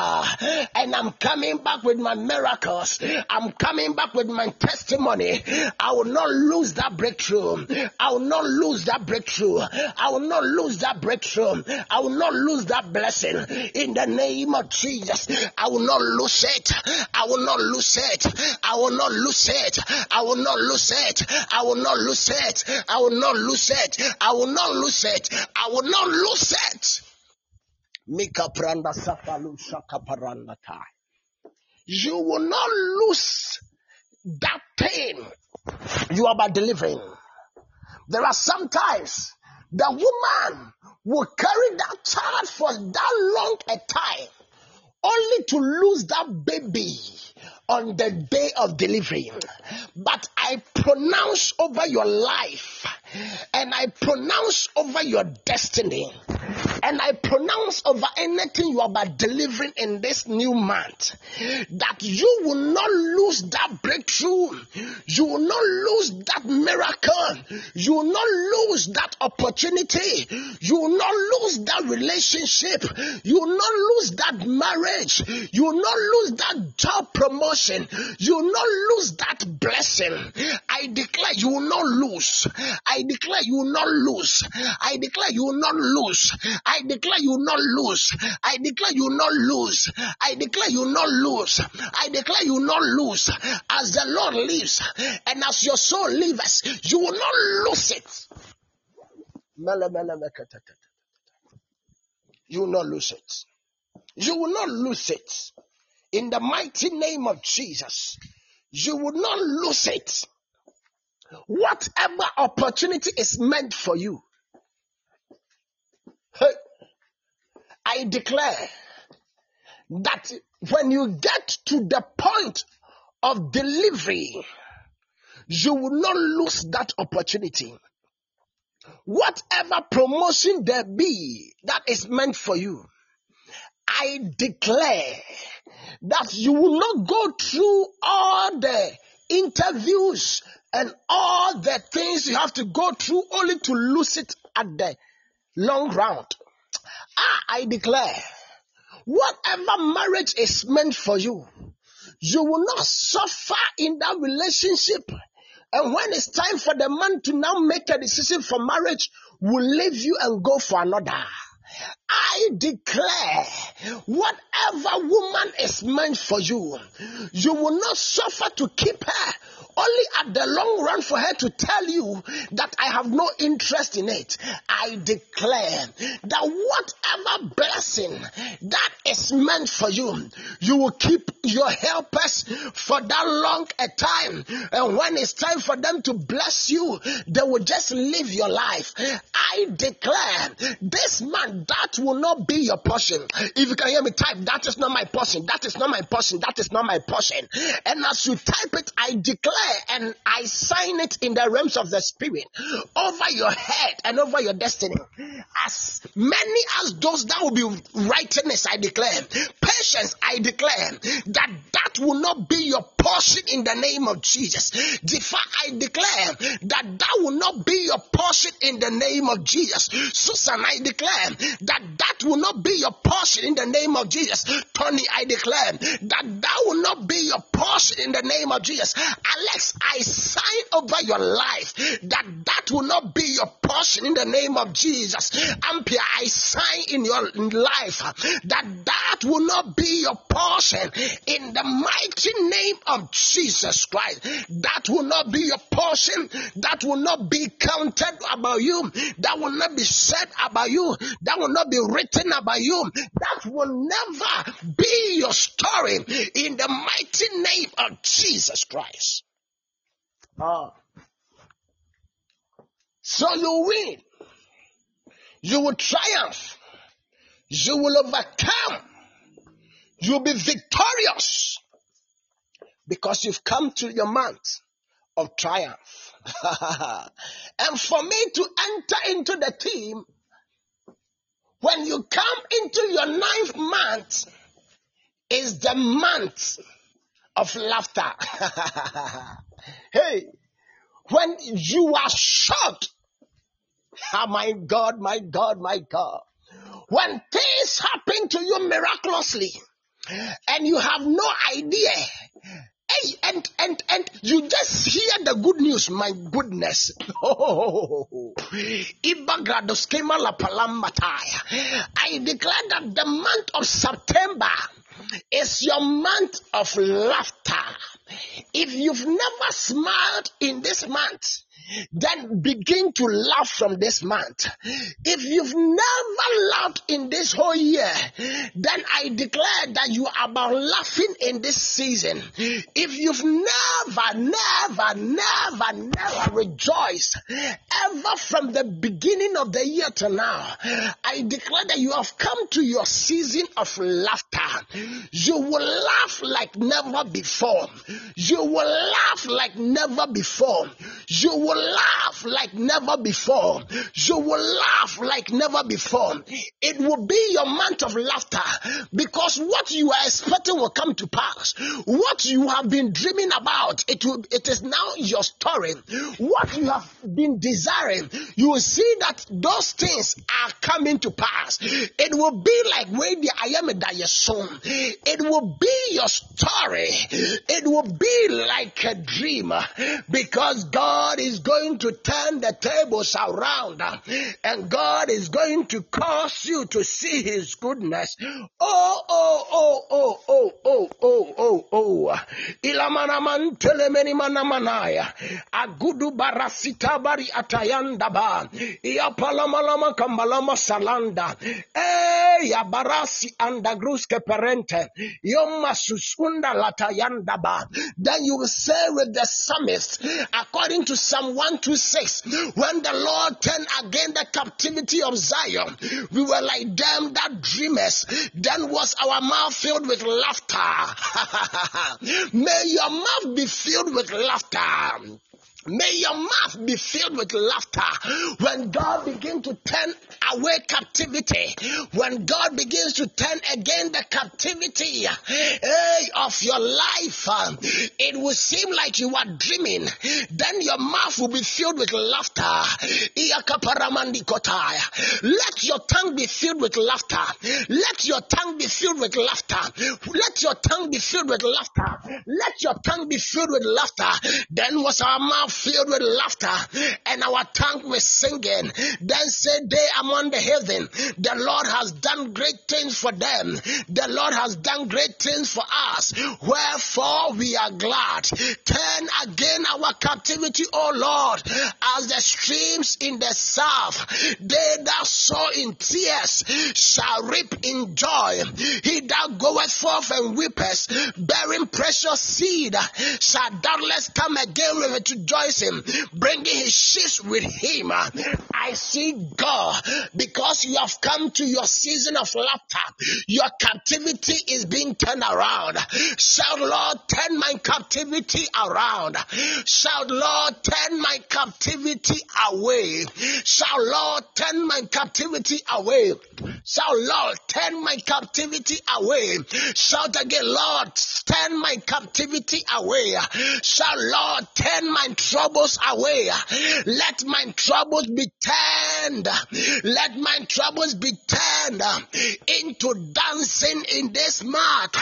[SPEAKER 2] and I'm coming back with my miracles. I'm coming back with my testimony. I will not lose that breakthrough. I will not lose that breakthrough. I will not lose that breakthrough. I will not lose that blessing in the name of Jesus. I will not lose it. I will not lose it. I will not lose it. I will not lose it. I will not lose it. I will not lose it. I will not lose it. I will not lose it. You will not lose that pain you are about delivering. There are sometimes the woman will carry that child for that long a time only to lose that baby on the day of delivery. But I pronounce over your life and I pronounce over your destiny and I pronounce over anything you are about delivering in this new month that you will not lose that breakthrough, you will not lose that miracle, you will not lose that opportunity, you will not lose that relationship, you will not lose that marriage, you will not lose that job promotion, you will not lose that blessing. I declare you will not lose. I declare you will not lose. I declare you will not lose. I declare you not lose. I declare you not lose. I declare you not lose. I declare you not lose. As the Lord lives and as your soul lives, you will not lose it. You will not lose it. You will not lose it. In the mighty name of Jesus, you will not lose it. Whatever opportunity is meant for you, hey, I declare that when you get to the point of delivery, you will not lose that opportunity. Whatever promotion there be that is meant for you, I declare that you will not go through all the interviews and all the things you have to go through only to lose it at the long round. Ah, I declare, whatever marriage is meant for you, you will not suffer in that relationship. And when it's time for the man to now make a decision for marriage, will leave you and go for another. I declare, whatever woman is meant for you, you will not suffer to keep her only at the long run for her to tell you that I have no interest in it. I declare that whatever blessing that is meant for you, you will keep your helpers for that long a time. And when it's time for them to bless you, they will just live your life. I declare this man that will not be your portion. If you can hear me type, that is not my portion. That is not my portion. That is not my portion. And as you type it, I declare and I sign it in the realms of the spirit over your head and over your destiny. As many as those that will be this, I declare. Patience, I declare that that will not be your portion in the name of Jesus. Defa, I declare that that will not be your portion in the name of Jesus. Susan, I declare that that will not be your portion in the name of Jesus. Tony, I declare that that will not be your portion in the name of Jesus. Alex, I sign over your life that that will not be your portion in the name of Jesus. Ampia, I sign in your life that that will not be your portion in the mighty name of Jesus Christ. That will not be your portion. That will not be counted about you. That will not be said about you. That will not be written about you. That will never be your story in the mighty name of Jesus Christ. Ah. So you win. You will triumph. You will overcome. You'll be victorious because you've come to your month of triumph. and for me to enter into the team, when you come into your ninth month, is the month of laughter. hey, when you are shocked, oh ah, my God, my God, my God, when things happen to you miraculously and you have no idea, hey, and and and you just hear the good news, my goodness. Oh. I declare that the month of September is your month of laughter. If you've never smiled in this month, then begin to laugh from this month. If you've never laughed in this whole year, then I declare that you are about laughing in this season. If you've never, never, never, never rejoiced ever from the beginning of the year to now, I declare that you have come to your season of laughter. You will laugh like never before. You will laugh like never before. You will laugh like never before. You will laugh like never before. It will be your month of laughter because what you are expecting will come to pass. What you have been dreaming about, it will, it is now your story. What you have been desiring, you will see that those things are coming to pass. It will be like when the I am song. It will be your story. It will be like a dream because God is going to turn the tables around and God is going to cause you to see his goodness. Oh, oh, oh, oh, oh, oh, oh, oh, oh. Ilamana mantele meni mana manaya. Agudu barasita bari atayanda ba. Iapalamalama kambalama salanda. Eh, ya barasi andagruske parente. Yoma susunda latayanda ba. Then you will say with the psalmist, according to Psalm 126, when the Lord turned again the captivity of Zion, we were like them that dreamers. Then was our mouth filled with laughter. May your mouth be filled with laughter. May your mouth be filled with laughter when God begins to turn away captivity. When God begins to turn again the captivity eh, of your life, uh, it will seem like you are dreaming. Then your mouth will be filled with laughter. Let your tongue be filled with laughter. Let your tongue be filled with laughter. Let your tongue be filled with laughter. Let your tongue be filled with laughter. Then was our mouth filled with laughter, and our tongue was singing. Then said they among the heathen, The Lord has done great things for them. The Lord has done great things for us. Wherefore we are glad. Turn again our captivity, O Lord, as the streams in the south. They that sow in tears shall reap in joy. He that goeth forth and weepeth, bearing precious seed, shall doubtless come again with rejoicing, bringing his sheaves with him. I see God because you have come to your season of laughter. Your captivity is being turned around. Shout, Lord, turn my captivity around. Shout, Lord, turn my captivity away. Shout, Lord, turn my captivity away. Shout, Lord, turn my captivity away. Shout again, Lord, turn my captivity away. Shout, Lord, turn my troubles away. Let my troubles be turned. Let my troubles be turned into dancing in this month.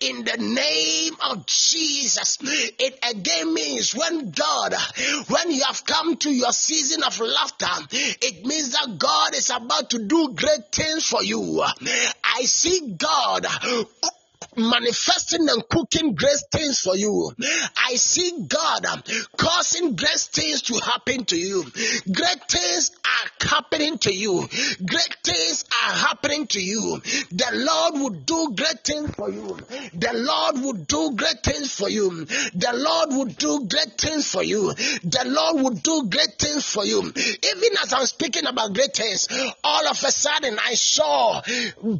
[SPEAKER 2] In the name of Jesus. It again means when God, when you have come to your season of laughter, it means that God is about to do great things for you. I see God manifesting and cooking great things for you. I see God um, causing great things to happen to you. Great things are happening to you. Great things are happening to you. The Lord will do great things for you. The Lord will do great things for you. The Lord will do great things for you. The Lord will do great things for you. Even as I'm speaking about great things, all of a sudden I saw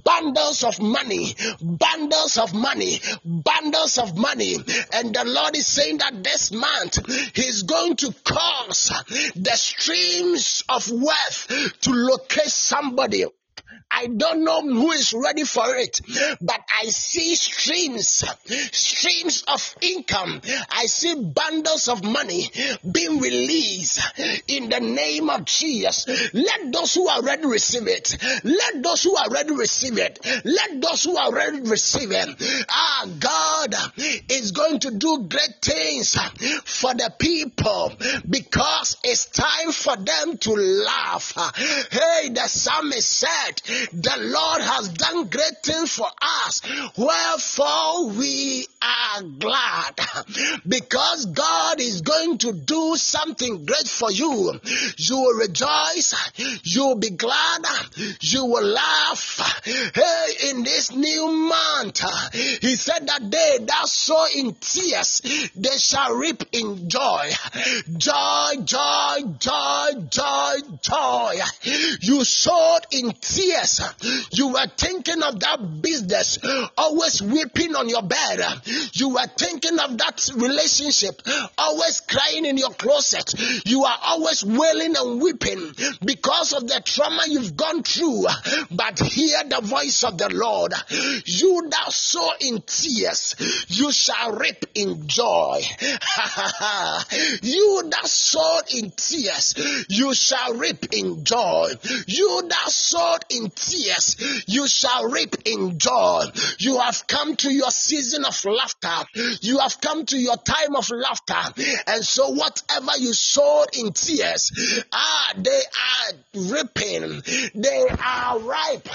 [SPEAKER 2] bundles of money, bundles of money, bundles of money. And the Lord is saying that this month He's going to cause the streams of wealth to locate somebody. I don't know who is ready for it, but I see streams, streams of income. I see bundles of money being released in the name of Jesus. Let those who are ready receive it. Let those who are ready receive it. Let those who are ready receive it. Ah, God is going to do great things for the people because it's time for them to laugh. Hey, the psalmist said, the Lord has done great things for us. Wherefore we are glad because God is going to do something great for you. You will rejoice, you will be glad, you will laugh. Hey, in this new month, He said that they that sow in tears, they shall reap in joy. Joy, joy, joy, joy, joy. You sowed in tears. You were thinking of that business, always weeping on your bed. You were thinking of that relationship, always crying in your closet. You are always wailing and weeping because of the trauma you've gone through. But hear the voice of the Lord. You that sow in tears, you shall reap in joy. you that sowed in tears, you shall reap in joy. You that sowed in tears, you shall reap in joy. You have come to your season of laughter. You have come to your time of laughter. And so whatever you sowed in tears, ah, they are reaping. They are ripe.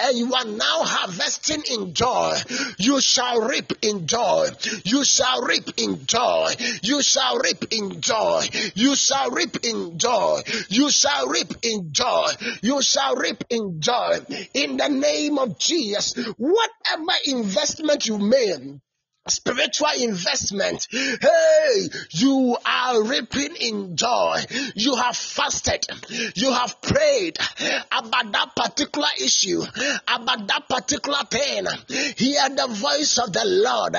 [SPEAKER 2] And you are now harvesting in joy. You shall reap in joy. You shall reap in joy. You shall reap in joy. You shall reap in joy. You shall reap in joy. You shall reap in joy. In the name of Jesus, whatever investment you made, spiritual investment. Hey, you are reaping in joy. You have fasted. You have prayed about that particular issue, about that particular thing. Hear the voice of the Lord.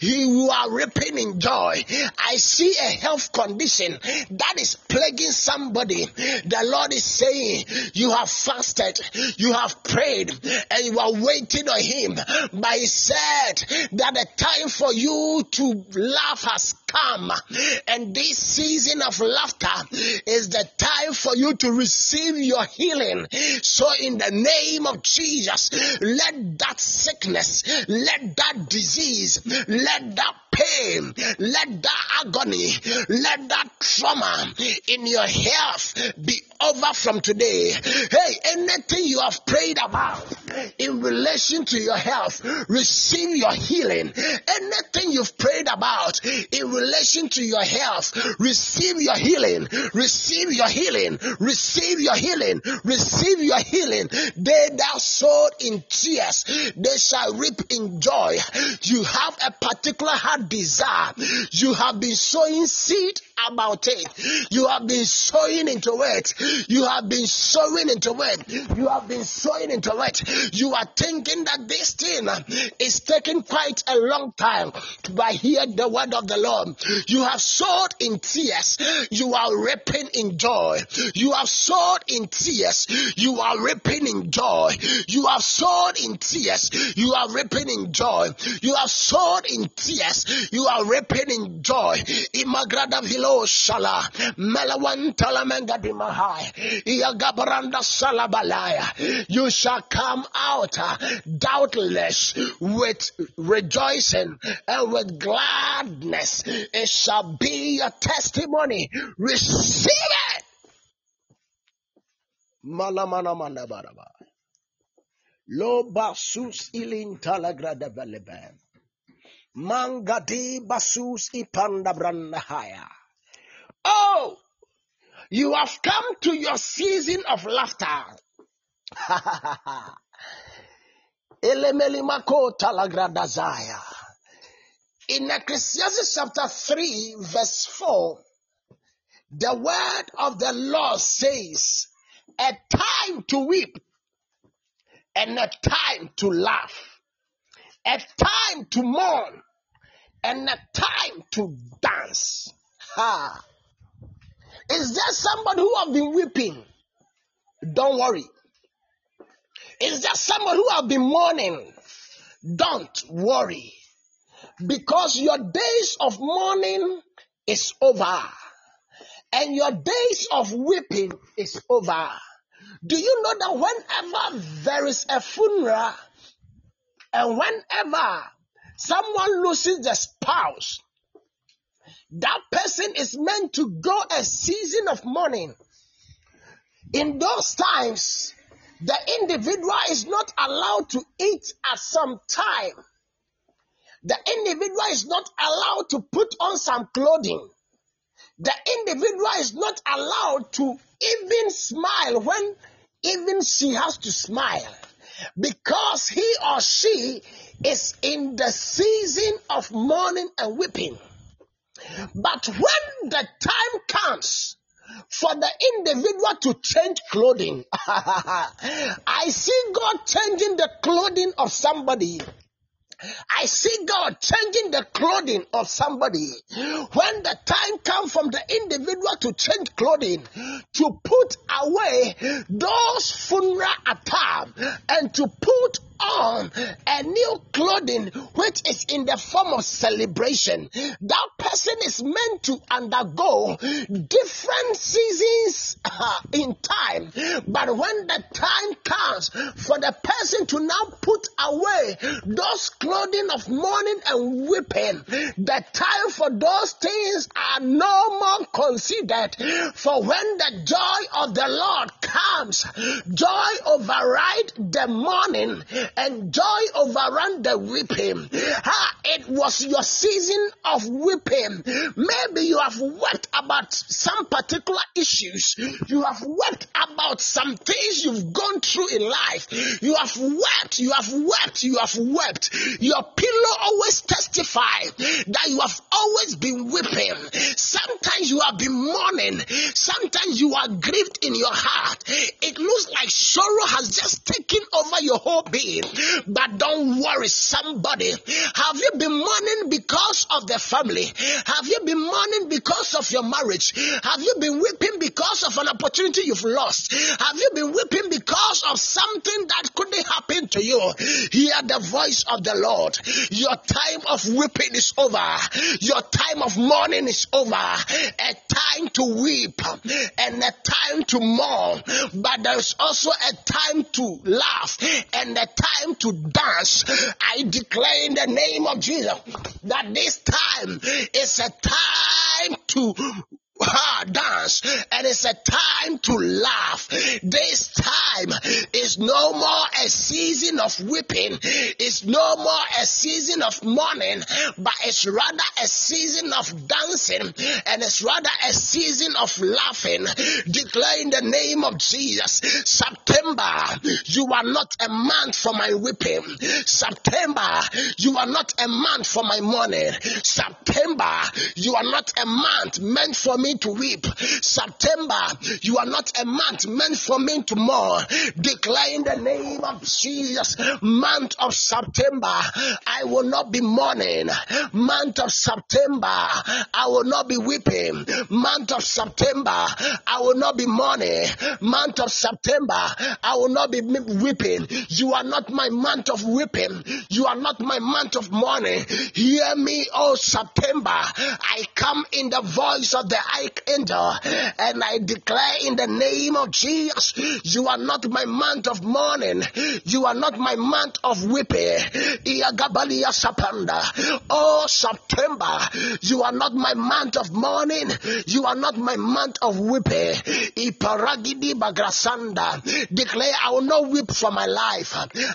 [SPEAKER 2] You are reaping in joy. I see a health condition that is plaguing somebody. The Lord is saying, You have fasted, you have prayed, and you are waiting on Him. But He said that the time for you to laugh has come and this season of laughter is the time for you to receive your healing. So, in the name of Jesus, let that sickness, let that disease, let that pain, let that agony, let that trauma in your health be over from today. Hey, anything you have prayed about in relation to your health, receive your healing. Anything you've prayed about in relation to your health, receive your healing. Receive your healing. Receive your healing. Receive your healing. They that sowed in tears, they shall reap in joy. You have a particular heart desire. You have been sowing seed about it. You have been sowing into it. You have been sowing into it. You have been sowing into it. You are thinking that this thing is taking quite a long time. But hear the word of the Lord. You have sowed in tears. You are reaping in joy. You have sowed in tears. You are reaping in joy. You have sowed in tears. You are reaping in joy. You have sowed in tears. You are reaping in joy. Imagrada vilo shala. Melawan talamenga dimahai. Iagabranda salabalaya. You shall come out uh, doubtless with rejoicing and with gladness. It shall be your testimony. Receive it. Malamana manabaraba. Lo basus ilin talagrada velebe. Mangadi basus ipanda brandahaya. Oh, you have come to your season of laughter. Elemelimako talagradazaya. In Ecclesiastes chapter 3, verse 4, the word of the Lord says, a time to weep and a time to laugh, a time to mourn and a time to dance. Ha. Is there somebody who have been weeping? Don't worry. Is there someone who have been mourning? Don't worry. Because your days of mourning is over. And your days of weeping is over. Do you know that whenever there is a funeral and whenever someone loses their spouse, that person is meant to go a season of mourning. In those times, the individual is not allowed to eat at some time. The individual is not allowed to put on some clothing. The individual is not allowed to even smile when even she has to smile because he or she is in the season of mourning and weeping. But when the time comes for the individual to change clothing, I see God changing the clothing of somebody. I see God changing the clothing of somebody. When the time comes from the individual to change clothing, to put away those funeral attire and to put on a new clothing which is in the form of celebration. That person is meant to undergo different seasons uh, in time. But when the time comes for the person to now put away those clothing of mourning and weeping, the time for those things are no more considered. For when the joy of the Lord comes, joy overrides the mourning and joy overran the weeping. Ah, it was your season of weeping. Maybe you have wept about some particular issues. You have wept about some things you've gone through in life. You have wept, you have wept, you have wept. Your pillow always testify that you have always been weeping. Sometimes you have been mourning. Sometimes you are grieved in your heart. It looks like sorrow has just taken over your whole being. But don't worry, somebody. Have you been mourning because of the family? Have you been mourning because of your marriage? Have you been weeping because of an opportunity you've lost? Have you been weeping because of something that couldn't happen to you? Hear the voice of the Lord. Your time of weeping is over. Your time of mourning is over. A time to weep and a time to mourn. But there's also a time to laugh and a time to dance. I declare in the name of Jesus that this time is a time to ah, dance and it's a time to laugh. This time is no more a season of weeping, it's no more a season of mourning, but it's rather a season of dancing and it's rather a season of laughing. Declare in the name of Jesus, September, you are not a month for my weeping. September, you are not a month for my mourning. September, you are not a month meant for me to weep. September, you are not a month meant for me to mourn. Declare in the name of Jesus, month of September, I will not be mourning. Month of September, I will not be weeping. Month of September, I will not be mourning. Month of September, I will not be weeping. You are not my month of weeping. You are not my month of mourning. Hear me, oh September. I come in the voice of the angel and I declare in the name of Jesus, you are not my month of mourning. You are not my month of weeping. Oh September, you are not my month of mourning. You are not my month of weeping. Iparagidi. Declare, I will not weep for my life.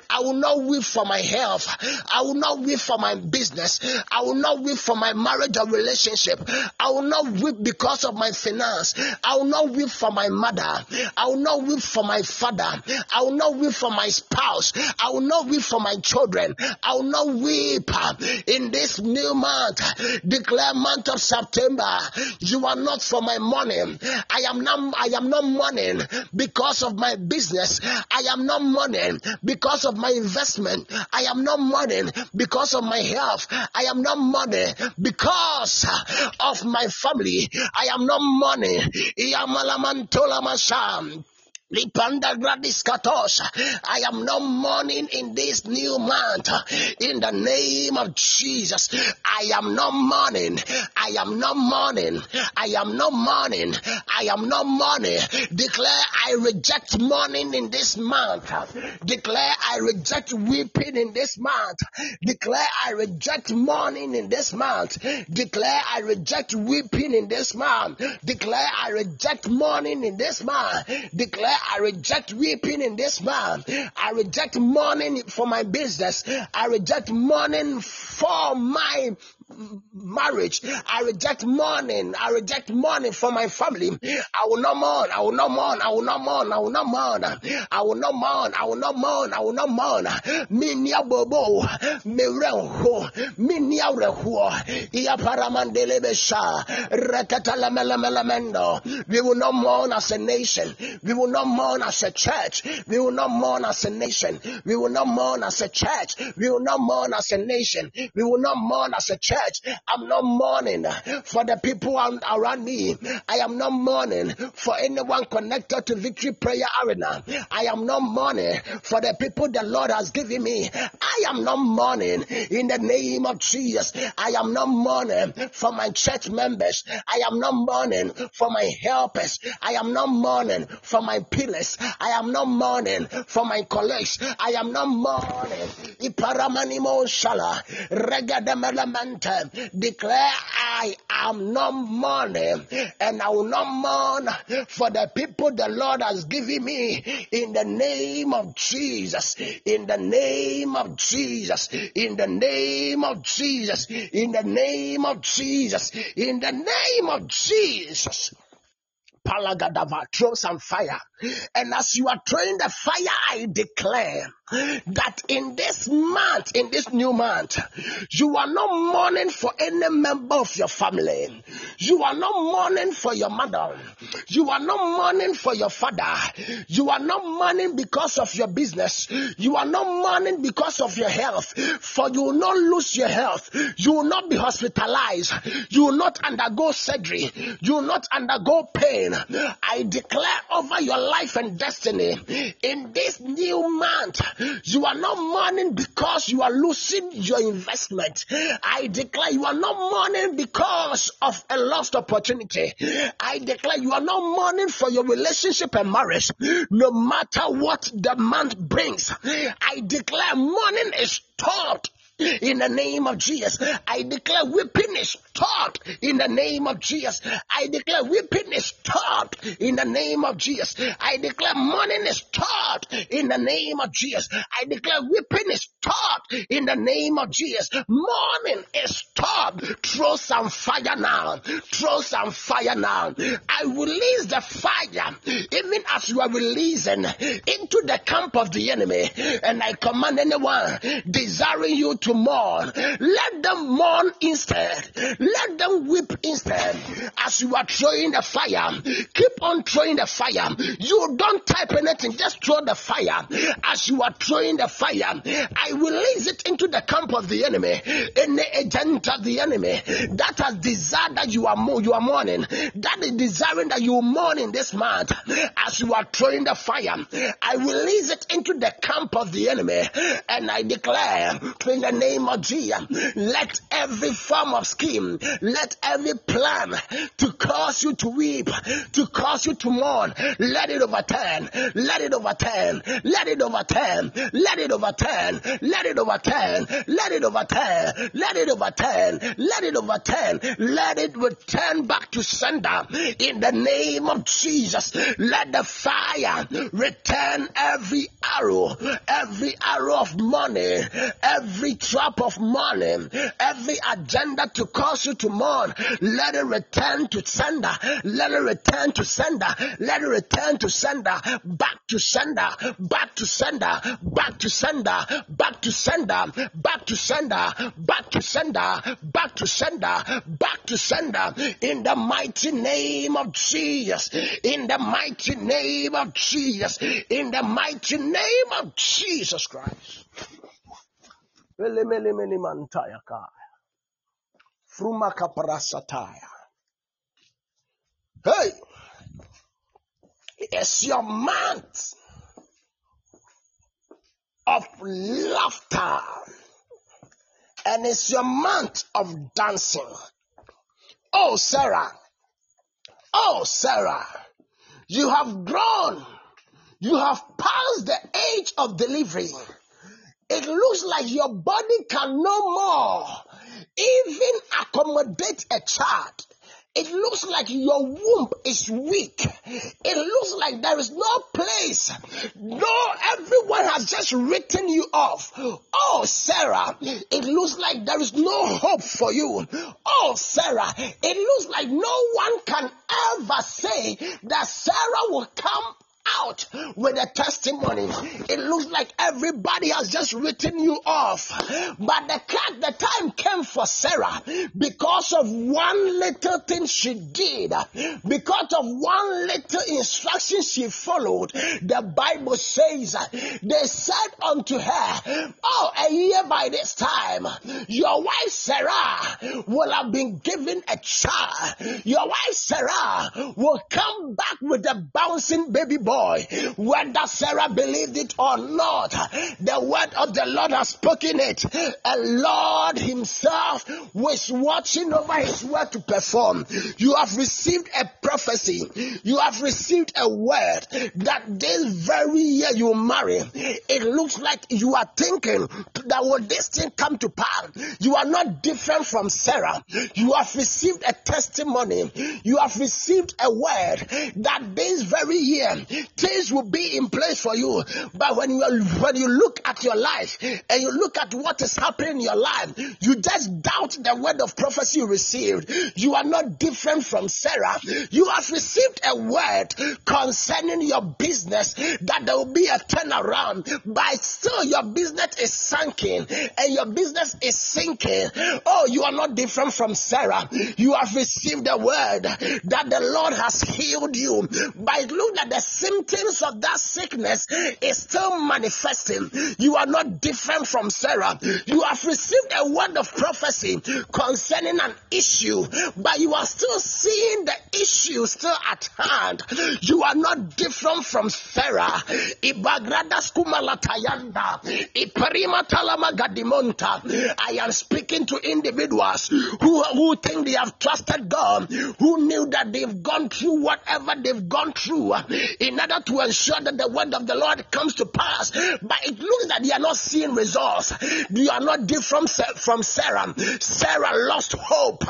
[SPEAKER 2] I will not weep for my health. I will not weep for my business. I will not weep for my marriage or relationship. I will not weep because of my finance. I will not weep for my mother. I will not weep for my father. I will not weep for my spouse. I will not weep for my children. I will not weep in this new month. Declare month of September. You are not for my money. I am not. I am not mourning because of my business. I am not mourning because of my investment. I am not mourning because of my health. I am not mourning because of my family. I am not mourning. Iyamalamantola masam. I am not mourning in this new month. In the name of Jesus. I am not mourning. I am not mourning. I am not mourning. I am not mourning. Declare I reject mourning in this month. Declare I reject weeping in this month. Declare I reject mourning in this month. Declare I reject weeping in this month. Declare I reject mourning in this month. Declare I reject weeping in this month. I reject mourning for my business. I reject mourning for my marriage. I reject mourning. I reject mourning for my family. I will not mourn. I will not mourn. I will not mourn. I will not mourn. I will not mourn. I will not mourn. I will not mourn. Me nia bobo. Me renho. Me nia reho. Ia paramandele besha. Rekatala melamelamendo. We will not mourn as a nation. We will not mourn as a church. We will not mourn as a nation. We will not mourn as a church. We will not mourn as a nation. We will not mourn as a church church. I'm not mourning for the people around me. I am not mourning for anyone connected to Victory Prayer Arena. I am not mourning for the people the Lord has given me. I am not mourning in the name of Jesus. I am not mourning for my church members. I am not mourning for my helpers. I am not mourning for my pillars. I am not mourning for my colleagues. I am not mourning. Iparamanimo shala. Declare I am not mourning and I will not mourn for the people the Lord has given me in the name of Jesus. In the name of Jesus. In the name of Jesus. In the name of Jesus. In the name of Jesus. Palagadava, throw some fire. And as you are throwing the fire, I declare that in this month, in this new month, you are not mourning for any member of your family. You are not mourning for your mother. You are not mourning for your father. You are not mourning because of your business. You are not mourning because of your health. For you will not lose your health. You will not be hospitalized. You will not undergo surgery. You will not undergo pain. I declare over your life and destiny in this new month, you are not mourning because you are losing your investment. I declare you are not mourning because of a lost opportunity. I declare you are not mourning for your relationship and marriage, no matter what the month brings. I declare mourning is stopped in the name of Jesus. I declare weeping is taught in the name of Jesus. I declare weeping is taught in the name of Jesus. I declare mourning is taught in the name of Jesus. I declare weeping is taught in the name of Jesus. Mourning is taught. Throw some fire now. Throw some fire now. I release the fire even as you are releasing into the camp of the enemy. And I command anyone desiring you to mourn, let them mourn instead. Let them weep instead. As you are throwing the fire, keep on throwing the fire. You don't type anything, just throw the fire. As you are throwing the fire, I release it into the camp of the enemy, any agent of the enemy that has desired that you are you are mourning, that is desiring that you mourn in this month. As you are throwing the fire, I release it into the camp of the enemy, and I declare in the name of Jesus, let every form of scheme, let every plan to cause you to weep, to cause you to mourn, let it overturn, let it overturn, let it overturn, let it overturn, let it overturn, let it overturn, let it overturn, let it overturn, let it return back to sender in the name of Jesus. Let the fire return every arrow, every arrow of money, every trap of money, every agenda to cause you to mourn, let it return to sender, let it return to sender, let it return to sender, back to sender, back to sender, back to sender, back to sender, back to sender, back to sender, back to sender, back to sender, in the mighty name of Jesus, in the mighty name of Jesus, in the mighty name of Jesus Christ. Elemelemene mantaya kaya. Fruma kaparasataya. Hey, it's your month of laughter, and it's your month of dancing. Oh, Sarah. Oh, Sarah. You have grown. You have passed the age of delivery. It looks like your body can no more even accommodate a child. It looks like your womb is weak. It looks like there is no place. No, everyone has just written you off. Oh, Sarah, it looks like there is no hope for you. Oh, Sarah, it looks like no one can ever say that Sarah will come out with a testimony. It looks like everybody has just written you off. But the, the time came for Sarah because of one little thing she did, because of one little instruction she followed. The Bible says, they said unto her, Oh, a year by this time, your wife Sarah will have been given a child. Your wife Sarah will come back with a bouncing baby boy boy. Whether Sarah believed it or not, the word of the Lord has spoken it. And Lord Himself was watching over His word to perform. You have received a prophecy. You have received a word that this very year you marry. It looks like you are thinking that will this thing come to pass. You are not different from Sarah. You have received a testimony. You have received a word that this very year things will be in place for you. But when you when you look at your life and you look at what is happening in your life, you just doubt the word of prophecy you received. You are not different from Sarah. You have received a word concerning your business that there will be a turnaround, but still your business is sinking and your business is sinking. Oh, you are not different from Sarah. You have received a word that the Lord has healed you. But look at the symptoms of that sickness is still manifesting. You are not different from Sarah. You have received a word of prophecy concerning an issue, but you are still seeing the issue still at hand. You are not different from Sarah. I am speaking to individuals who, who think they have trusted God, who knew that they've gone through whatever they've gone through in order to ensure that the word of the Lord comes to pass. But it looks that they are not seeing results. You are not different from Sarah. Sarah lost hope.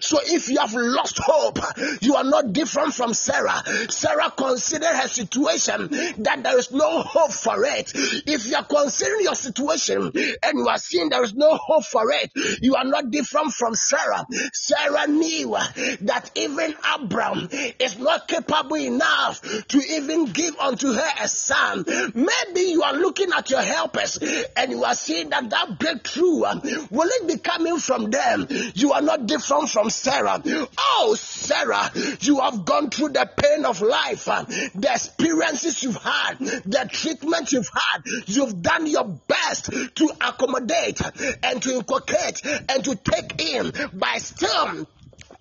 [SPEAKER 2] So if you have lost hope, you are not different from Sarah. Sarah considered her situation that there is no hope for it. If you are considering your situation and you are seeing there is no hope for it, you are not different from Sarah. Sarah knew that even Abraham is not capable enough to even give unto her a son. Maybe you are looking at your helpers and you are seeing that that breakthrough uh, will it be coming from them? You are not different from Sarah. Oh, Sarah, you have gone through the pain of life, uh, the experiences you've had, the treatment you've had. You've done your best to accommodate and to inculcate and to take in, but still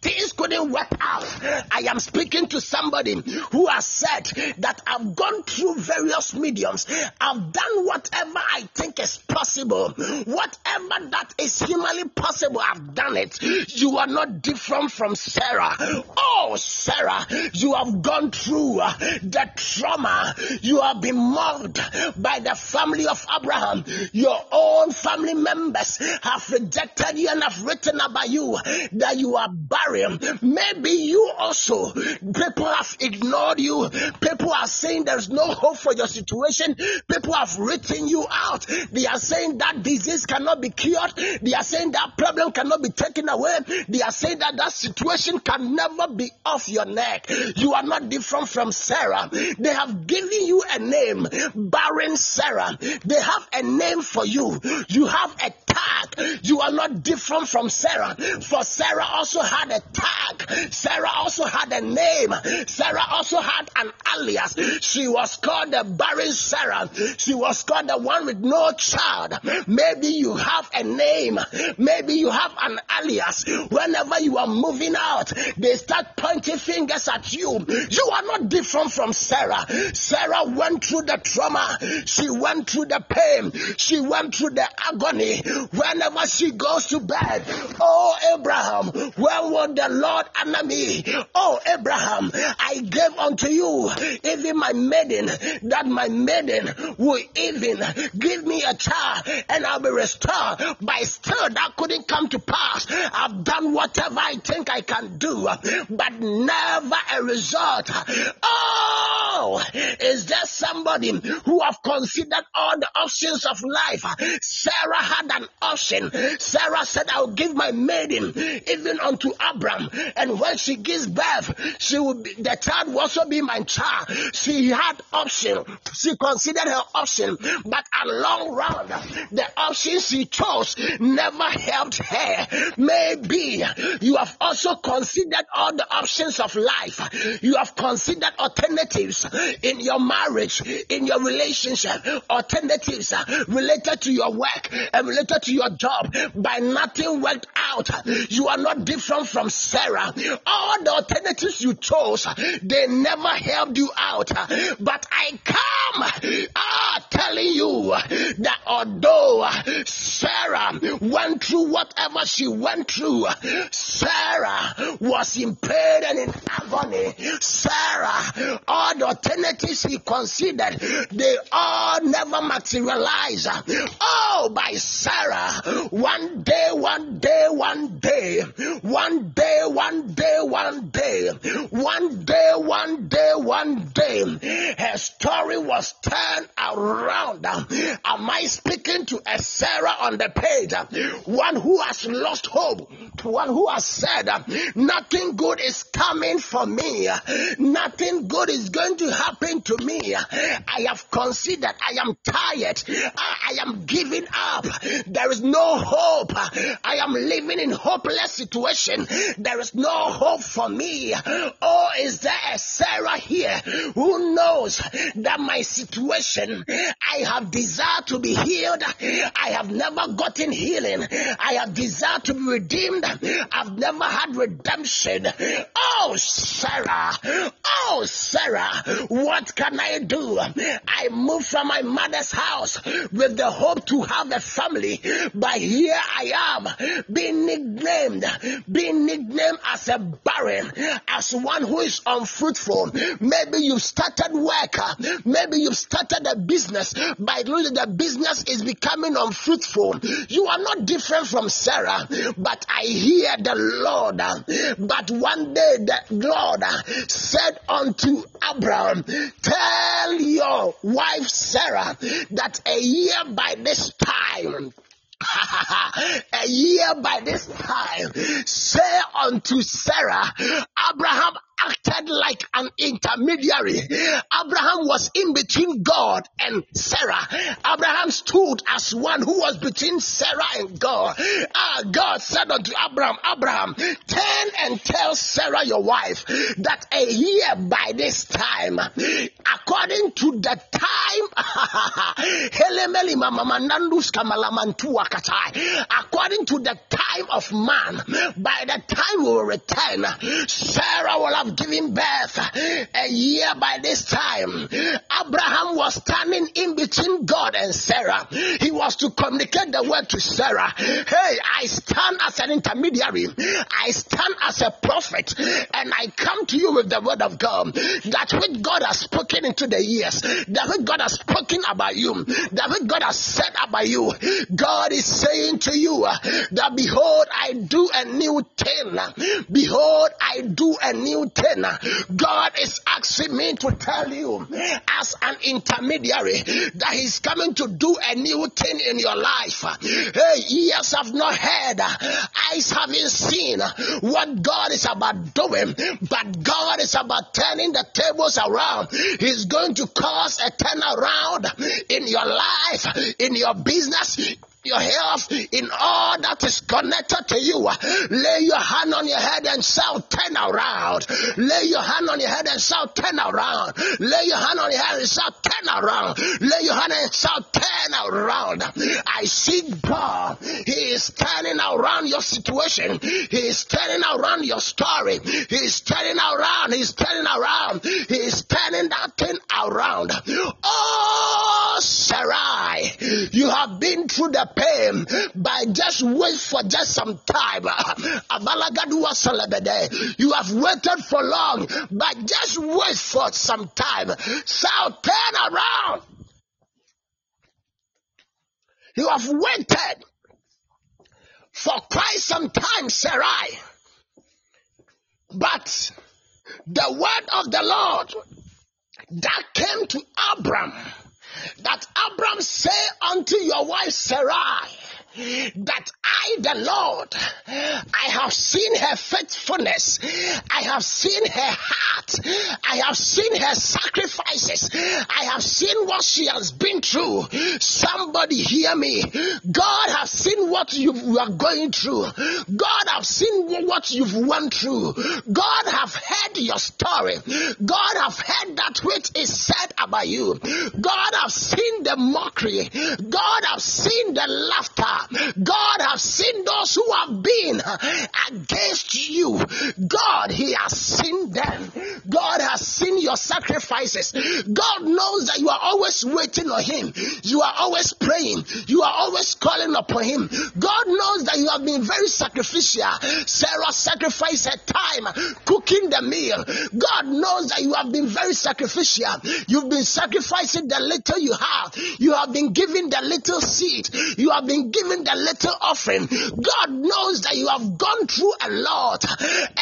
[SPEAKER 2] things couldn't work out. I am speaking to somebody who has said that I've gone through various mediums, I've done whatever I think is possible, whatever that is humanly possible, I've done it. You are not different from Sarah. Oh, Sarah, you have gone through uh, the trauma, you have been mocked by the family of Abraham. Your own family members have rejected you and have written about you that you are barren Maybe you also, people have ignored you. People are saying there's no hope for your situation. People have written you out. They are saying that disease cannot be cured. They are saying that problem cannot be taken away. They are saying that that situation can never be off your neck. You are not different from Sarah. They have given you a name, barren Sarah. They have a name for you. You have a tag. You are not different from Sarah. For Sarah also had a tag. Sarah also had a name. Sarah also had an alias. She was called the barren Sarah. She was called the one with no child. Maybe you have a name. Maybe you have an alias. Whenever you are moving out, they start pointing fingers at you. You are not different from Sarah. Sarah went through the trauma. She went through the pain. She went through the agony. Whenever she goes to bed, oh Abraham, where would the Lord honor me? Oh Abraham, I gave unto you even my maiden, that my maiden will even give me a child and I'll be restored. But still, that couldn't come to pass. I've done whatever I think I can do, but never a result. Oh, is there somebody who have considered all the options of life? Sarah had an option. Sarah said, I'll give my maiden even unto Abram. And when she gives birth, she will be, the child will also be my child. She had option. She considered her option, but a long run, the option she chose never helped her. Maybe you have also considered all the options of life. You have considered alternatives in your marriage, in your relationship, alternatives uh, related to your work and related your job, by nothing worked out. You are not different from Sarah. All the alternatives you chose, they never helped you out. But I come ah, telling you that although Sarah went through whatever she went through, Sarah was in pain and in agony. Sarah, all the alternatives he considered, they all never materialized. Oh, by Sarah, one day, one day, one day, one day, one day, one day, one day, one day, one day, her story was turned around. Am I speaking to a Sarah on the page? One who has lost hope, one who has said, Nothing good is coming for me, nothing good is going to happen to me. I have considered, I am tired, I am giving up. There is no hope. I am living in hopeless situation. There is no hope for me. Oh, is there a Sarah here who knows that my situation, I have desire to be healed. I have never gotten healing. I have desire to be redeemed. I've never had redemption. Oh, Sarah. Oh, Sarah. What can I do? I moved from my mother's house with the hope to have a family, but here I am being nicknamed, being nicknamed as a barren, as one who is unfruitful. Maybe you've started work, maybe you've started a business, but the business is becoming unfruitful. You are not different from Sarah, but I hear the Lord. But one day the Lord said unto Abraham, Tell your wife Sarah that a year by this time, a year by this time, say unto Sarah, Abraham acted like an intermediary. Abraham was in between God and Sarah. Abraham stood as one who was between Sarah and God. Ah, God said unto Abraham, Abraham, turn and tell Sarah your wife that a year by this time, according to the time, according to the time of man, by the time we will return, Sarah will have giving birth a year by this time. Abraham was standing in between God and Sarah. He was to communicate the word to Sarah. Hey, I stand as an intermediary. I stand as a prophet and I come to you with the word of God. That which God has spoken into the years, that which God has spoken about you, that which God has said about you. God is saying to you that behold, I do a new thing. Behold, I do a new thing. God is asking me to tell you, as an intermediary, that He's coming to do a new thing in your life. Hey, ears have not heard, eyes haven't seen what God is about doing, but God is about turning the tables around. He's going to cause a turnaround in your life, in your business, your health, in all that is connected to you. Lay your hand on your head and shout, turn around. Lay your hand on your head and shout, turn around. Lay your hand on your head and shout, turn around. Lay your hand and shout, turn around. I see God. He is turning around your situation. He is turning around your story. He is turning around. He is turning around. He is turning that thing around. Oh, Sarai, you have been through the pain, but just wait for just some time. You have waited for long, but just wait for some time. So turn around. You have waited for quite some time, Sarai. But the word of the Lord that came to Abram, that Abram say unto your wife Sarai, that I, the Lord, I have seen her faithfulness, I have seen her heart, I have seen her sacrifices, I have seen what she has been through. Somebody hear me. God has seen what you are going through. God has seen what you've went through. God have heard your story. God have heard that which is said about you. God have seen the mockery. God have seen the laughter. God has seen those who have been against you. God, He has seen them. God has seen your sacrifices. God knows that you are always waiting on Him. You are always praying. You are always calling upon Him. God knows that you have been very sacrificial. Sarah sacrificed her time cooking the meal. God knows that you have been very sacrificial. You've been sacrificing the little you have. You have been giving the little seed. You have been giving the little offering. God knows that you have gone through a lot,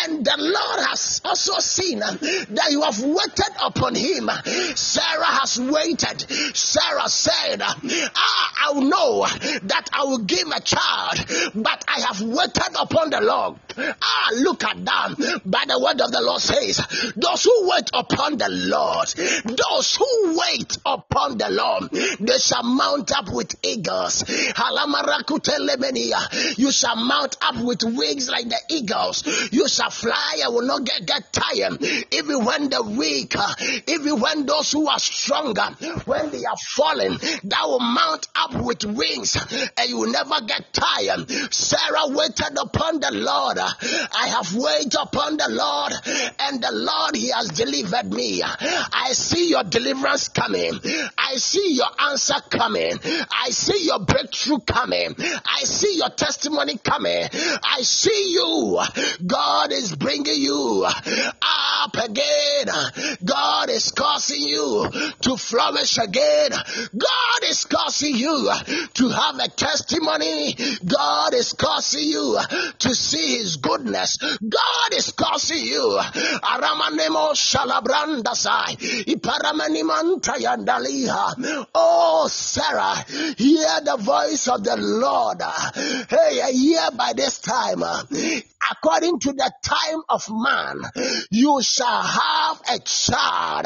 [SPEAKER 2] and the Lord has also seen that you have waited upon him. Sarah has waited. Sarah said, ah, I know that I will give a child, but I have waited upon the Lord. Ah, look at that. By the word of the Lord says, those who wait upon the Lord, those who wait upon the Lord, they shall mount up with eagles. You shall mount up with wings like the eagles. You shall fly and will not get, get tired. Even when the weak, even when those who are stronger, when they are falling, that will mount up with wings and you will never get tired. Sarah waited upon the Lord. I have waited upon the Lord, and the Lord, He has delivered me. I see your deliverance coming. I see your answer coming. I see your breakthrough coming. I see your testimony coming. I see you. God is bringing you up again. Is causing you to flourish again. God is causing you to have a testimony. God is causing you to see His goodness. God is causing you. Aramanemo shalabrandasai. Oh, Sarah, hear the voice of the Lord. Hey, a year by this time, according to the time of man, you shall have a child.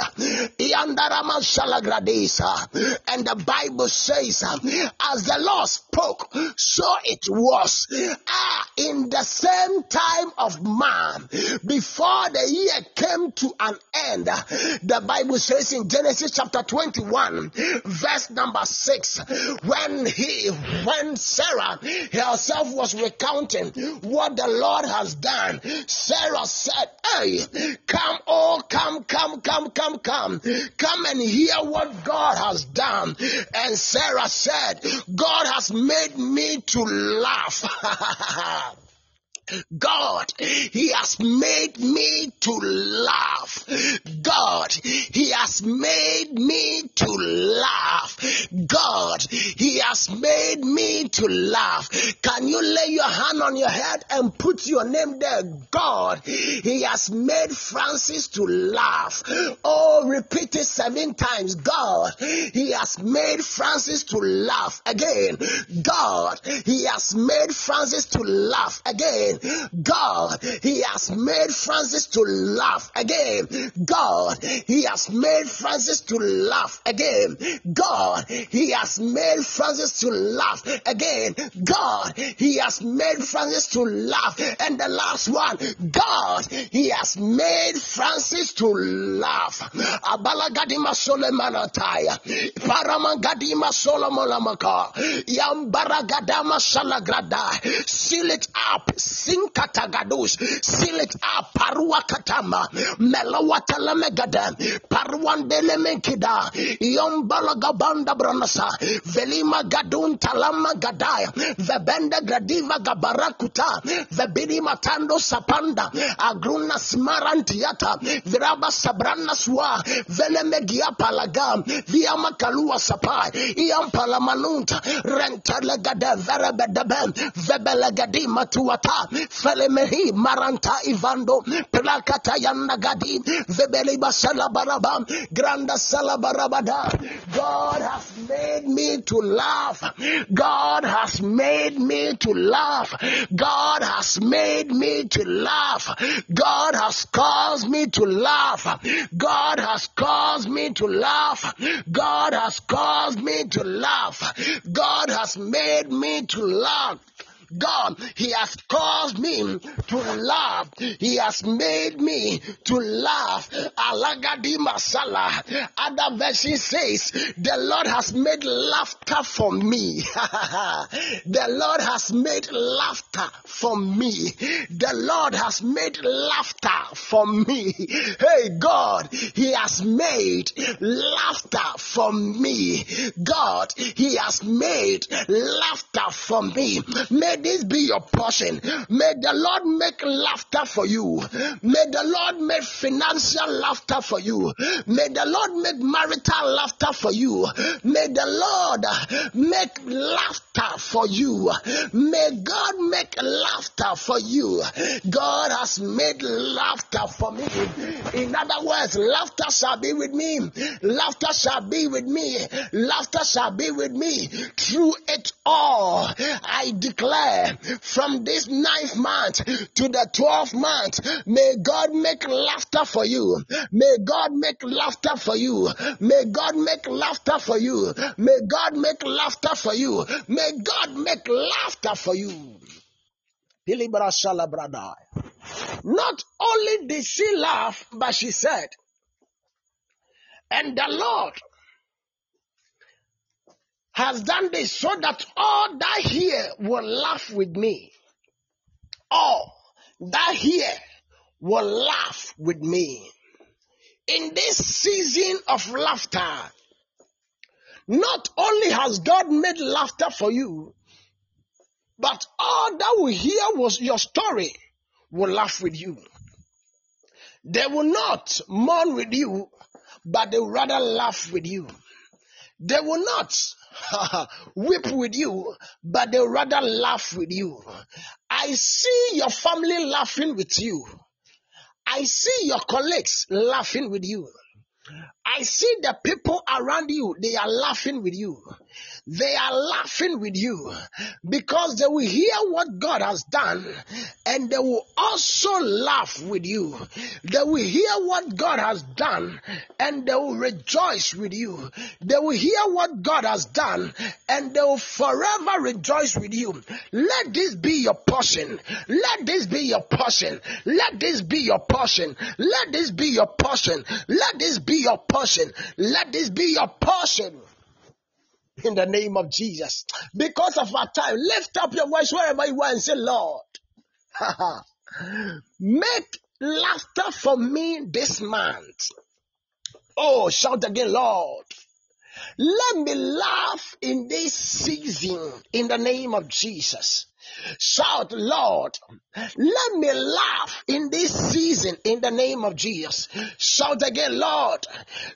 [SPEAKER 2] Shalagradesa. And the Bible says, as the Lord spoke, so it was. Ah, in the same time of man, before the year came to an end, the Bible says in Genesis chapter 21, verse number 6, when he, when Sarah herself was recounting what the Lord has done, Sarah said, Hey, come, oh, come, come, come, come, come, come and hear what God has done. And Sarah said, God has made me to laugh. God, He has made me to laugh. God, He has made me to laugh. God, He has made me to laugh. Can you lay your hand on your head and put your name there? God, He has made Francis to laugh. Oh, repeat it seven times. God, He has made Francis to laugh again. God, He has made Francis to laugh again. God, He has made Francis to laugh again. God, He has made Francis to laugh again. God, He has made Francis to laugh again. God, He has made Francis to laugh. And the last one, God, He has made Francis to laugh. Yambaragadama seal it up, katagados, seal it up, parua katama, melawatala megada, parwandele mekida, yombala gabanda branasa, velima gadun talama gadaya, vebenda gradiva gabarakuta, vebini matando sapanda, agruna smarantiata, viraba sabrana swa, vele megia palagam, viama kalua sapai, iam palamanunta, renta legade, verebedebem, vebelegadima matuata, felemehi maranta ivando, plakata yanagadi, vebeliba salabaraba, granda salabarabada. God has made me to laugh. God has made me to laugh. God has made me to laugh. God has caused me to laugh. God has caused me to laugh. God has caused me to laugh. God has made me to laugh. God, He has caused me to laugh. He has made me to laugh. Alagadi masala. Other version says, the Lord has made laughter for me. the Lord has made laughter for me. The Lord has made laughter for me. Hey God, He has made laughter for me. God, He has made laughter for me. May this be your portion. May the Lord make laughter for you. May the Lord make financial laughter for you. May the Lord make marital laughter for you. May the Lord make laughter for you. May God make laughter for you. God has made laughter for me. In other words, laughter shall be with me. Laughter shall be with me. Laughter shall be with me through it all. I declare from this ninth month to the twelfth month, may God make laughter for you. May God make laughter for you. May God make laughter for you. May God make laughter for you. May God make laughter for you. Not only did she laugh, but she said, and the Lord has done this so that all that here will laugh with me. All that here will laugh with me. In this season of laughter, not only has God made laughter for you, but all that will hear was your story will laugh with you. They will not mourn with you, but they will rather laugh with you. They will not weep with you, but they rather laugh with you. I see your family laughing with you. I see your colleagues laughing with you. I see the people around you, they are laughing with you. They are laughing with you because they will hear what God has done and they will also laugh with you. They will hear what God has done and they will rejoice with you. They will hear what God has done and they will forever rejoice with you. Let this be your portion. Let this be your portion. Let this be your portion. Let this be your portion. Let this be your portion. Let this be your portion in the name of Jesus. Because of our time, lift up your voice wherever you are and say, Lord, make laughter for me this month. Oh, shout again, Lord. Let me laugh in this season in the name of Jesus. Shout, Lord, let me laugh in this season in the name of Jesus. Shout again, Lord,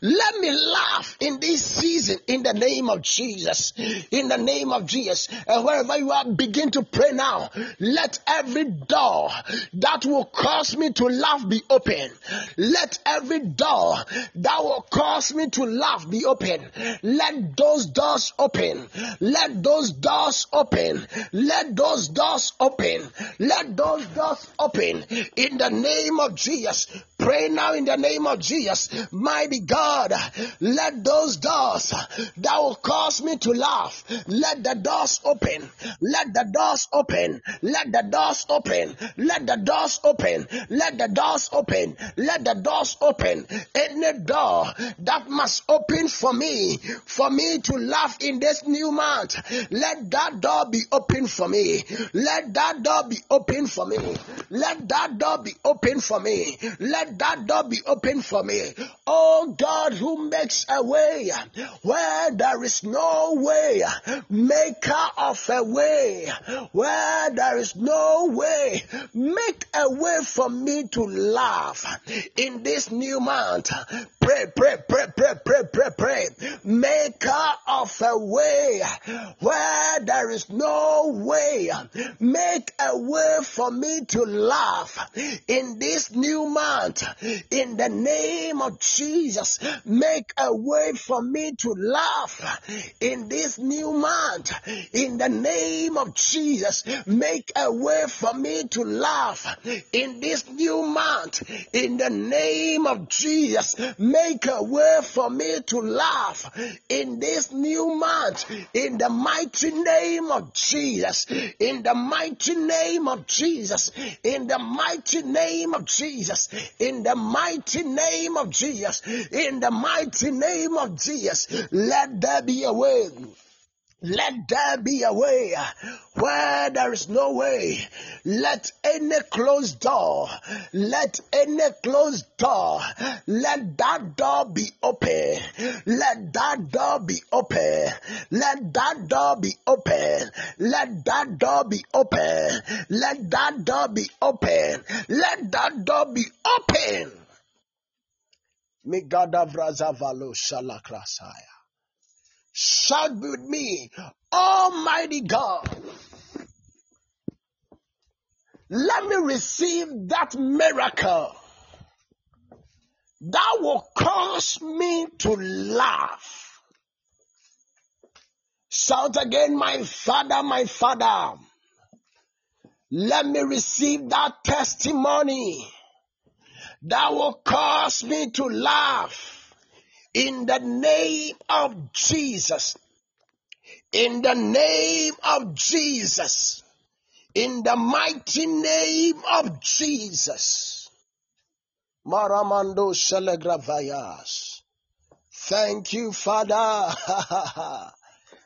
[SPEAKER 2] let me laugh in this season in the name of Jesus. In the name of Jesus. And wherever you are, begin to pray now. Let every door that will cause me to laugh be open. Let every door that will cause me to laugh be open. Let those doors open. Let those doors open. Let those doors open. Let those doors open in the name of Jesus. Pray now in the name of Jesus. Mighty God, let those doors that will cause me to laugh, let the doors open. Let the doors open. Let the doors open. Let the doors open. Let the doors open. Let the doors open. Any door that must open for me, for me to laugh in this new month, let that door be open for me. Let that door be open for me. Let that door be open for me. Let that door be open for me. Oh God, who makes a way where there is no way, maker of a way where there is no way, make a way for me to laugh in this new month. Pray, pray, pray, pray, pray, pray, pray. Maker of a way where there is no way. Make a way for me to laugh in this new month. In the name of Jesus, make a way for me to laugh in this new month. In the name of Jesus, make a way for me to laugh in this new month. In the name of Jesus, make a way for me to laugh in this new month. In the mighty name of Jesus, in the mighty name of Jesus, in the mighty name of Jesus, in the mighty name of Jesus, in the mighty name of Jesus, let there be a way. Let there be a way where there is no way. Let any closed door, let any closed door, let that door be open. Let that door be open. Let that door be open. Let that door be open. Let that door be open. Let that door be open. Migadavrazavalo shalakrasaya. Shout with me, Almighty God. Let me receive that miracle that will cause me to laugh. Shout again, my father, my father. Let me receive that testimony that will cause me to laugh in the name of Jesus. In the name of Jesus. In the mighty name of Jesus. Maramando Shelegravayas. Thank you, Father.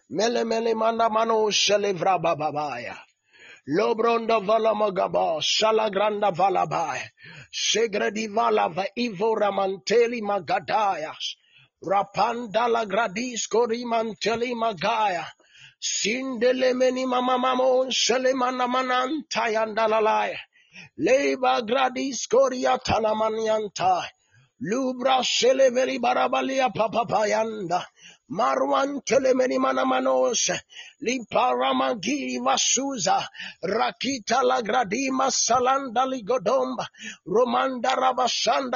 [SPEAKER 2] mele mele manda mano shelevra bababaya. Lobronda valamagaba, shalagranda valabai, shegredi valava ivo ramanteli magadayas, rapandala gradis korimanteli magaya, sindele meni mamamamon shelemana manantayandalalae, leba gradis talamanianta, lubra sheleveri barabalia papapayanda, Marwan telemeni manamanos, rakita la gradima salanda ligodomba, romanda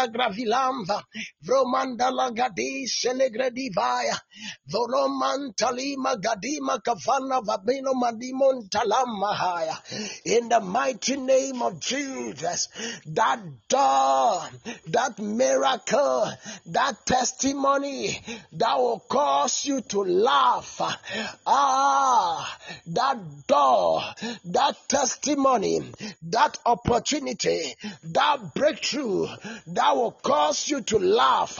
[SPEAKER 2] gravilamba, vromanda la gadi selegredivaya, gadima kavana vabino talamahaya. In the mighty name of Jesus, that door, that miracle, that testimony that will cause you to laugh. Ah, that door, that testimony, that opportunity, that breakthrough that will cause you to laugh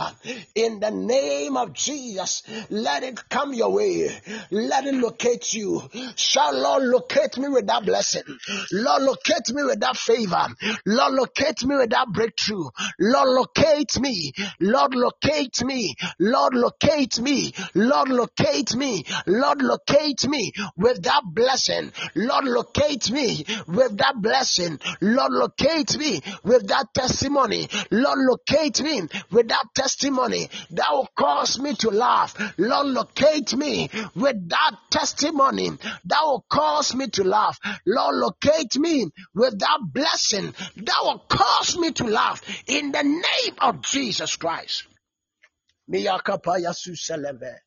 [SPEAKER 2] in the name of Jesus. Let it come your way. Let it locate you. Shall Lord locate me with that blessing? Lord, locate me with that favor. Lord, locate me with that breakthrough. Lord, locate me. Lord, locate me. Lord, locate me. Lord, locate me. Lord, locate me with that blessing. Lord, locate me with that blessing. Lord, locate me with that testimony. Lord, locate me with that testimony that will cause me to laugh. Lord, locate me with that testimony that will cause me to laugh. Lord, locate me with that blessing that will cause me to laugh in the name of Jesus Christ. Miyakapaya suseleve.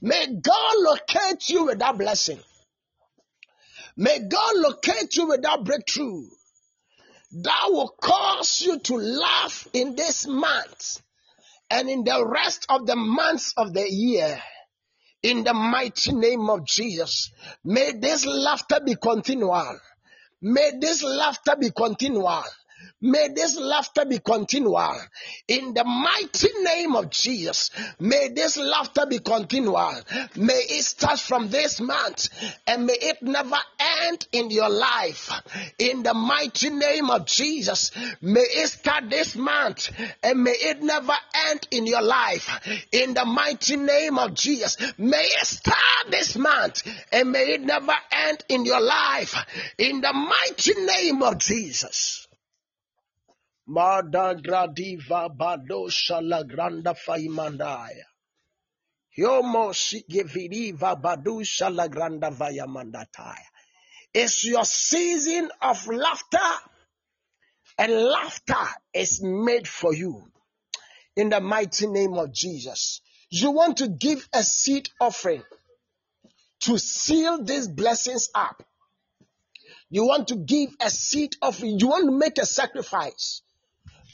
[SPEAKER 2] May God locate you with that blessing. May God locate you with that breakthrough that will cause you to laugh in this month and in the rest of the months of the year. In the mighty name of Jesus, may this laughter be continual. May this laughter be continual. May this laughter be continual. In the mighty name of Jesus, may this laughter be continual. May it start from this month and may it never end in your life. In the mighty name of Jesus, may it start this month and may it never end in your life. In the mighty name of Jesus, may it start this month and may it never end in your life. In the mighty name of Jesus. Mada gradiva badosha la granda faimandaya. Yomo sigeviriva badusha la granda vayamandataya. It's your season of laughter, and laughter is made for you. In the mighty name of Jesus. You want to give a seed offering to seal these blessings up. You want to give a seed offering. You want to make a sacrifice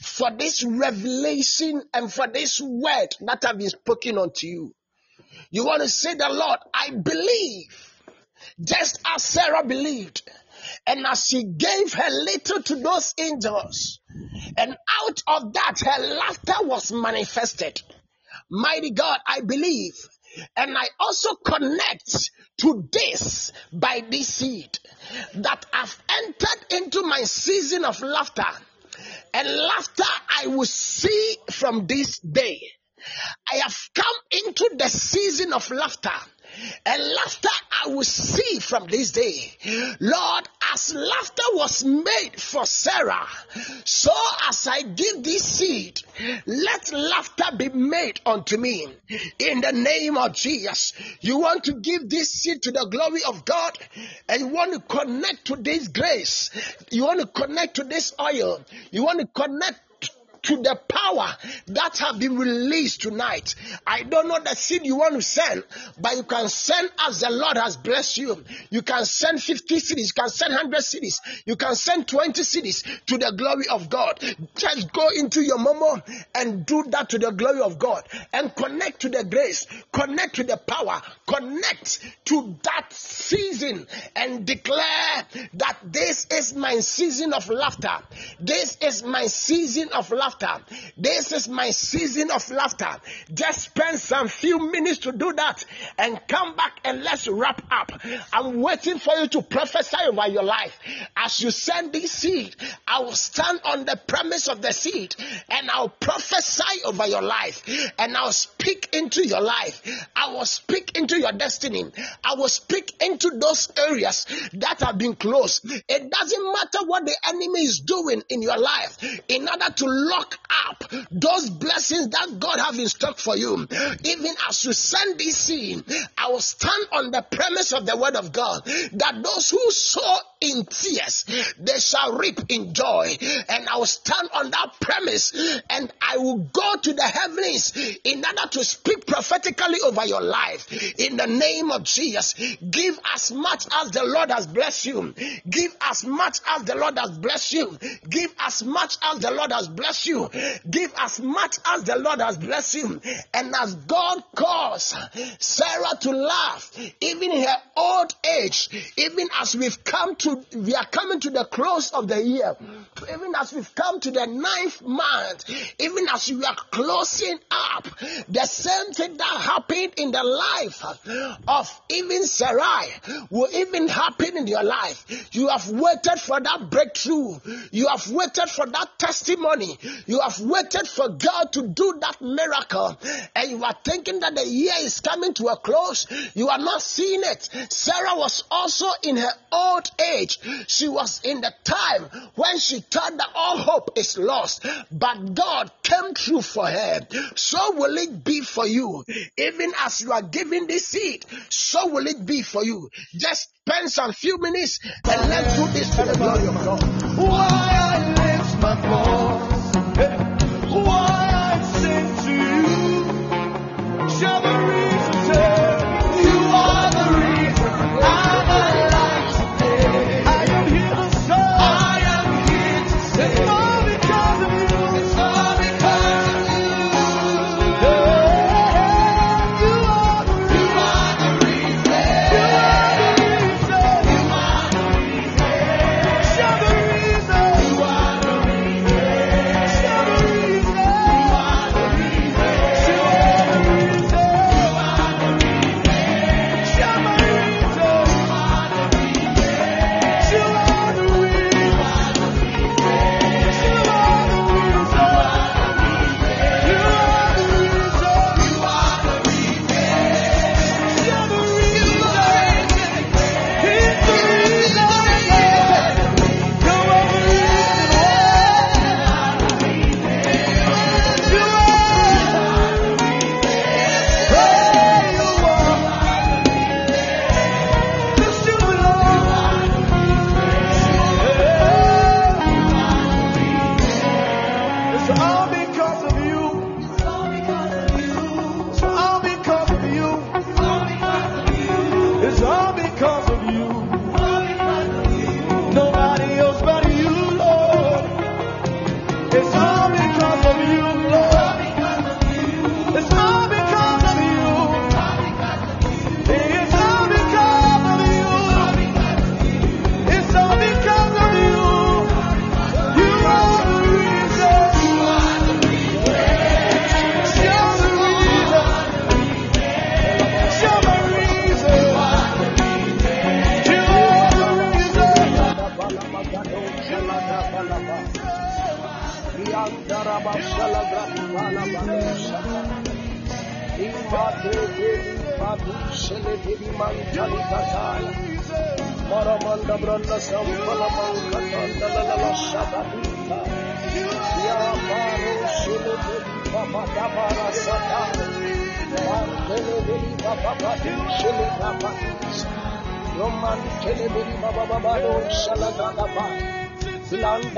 [SPEAKER 2] for this revelation and for this word that have been spoken unto you. You want to say the Lord, I believe, just as Sarah believed, and as she gave her little to those angels, and out of that her laughter was manifested. Mighty God, I believe, and I also connect to this by this seed that I've entered into my season of laughter and laughter I will see from this day. I have come into the season of laughter. And laughter I will see from this day. Lord, as laughter was made for Sarah, so as I give this seed, let laughter be made unto me. In the name of Jesus, you want to give this seed to the glory of God, and you want to connect to this grace, you want to connect to this oil, you want to connect to the power that have been released tonight. I don't know the seed you want to send, but you can send as the Lord has blessed you. You can send 50 cedis, you can send 100 cedis, you can send 20 cedis to the glory of God. Just go into your momo and do that to the glory of God and connect to the grace, connect to the power, connect to that season and declare that this is my season of laughter. This is my season of laughter. This is my season of laughter. Just spend some few minutes to do that and come back and let's wrap up. I'm waiting for you to prophesy over your life. As you send this seed, I will stand on the premise of the seed and I'll prophesy over your life and I'll speak into your life. I will speak into your destiny. I will speak into those areas that have been closed. It doesn't matter what the enemy is doing in your life in order to lock up those blessings that God have in stock for you. Even as you send this seed, I will stand on the premise of the word of God that those who sow in tears, they shall reap in joy. And I will stand on that premise and I will go to the heavens in order to speak prophetically over your life. In the name of Jesus, give as much as the Lord has blessed you. Give as much as the Lord has blessed you. Give as much as the Lord has blessed you. Give as much as the Lord has blessed you. And as God caused Sarah to laugh, even in her old age, even as we've come to, we are coming to the close of the year, even as we've come to the ninth month, even as we are closing up, the same thing that happened in the life of even Sarai will even happen in your life. You have waited for that breakthrough. You have waited for that testimony. You have waited for God to do that miracle. And you are thinking that the year is coming to a close. You are not seeing it. Sarah was also in her old age. She was in the time when she thought that all hope is lost. But God came through for her. So will it be for you. Even as you are giving this seed, so will it be for you. Just spend some few minutes and let's do this for the glory of God.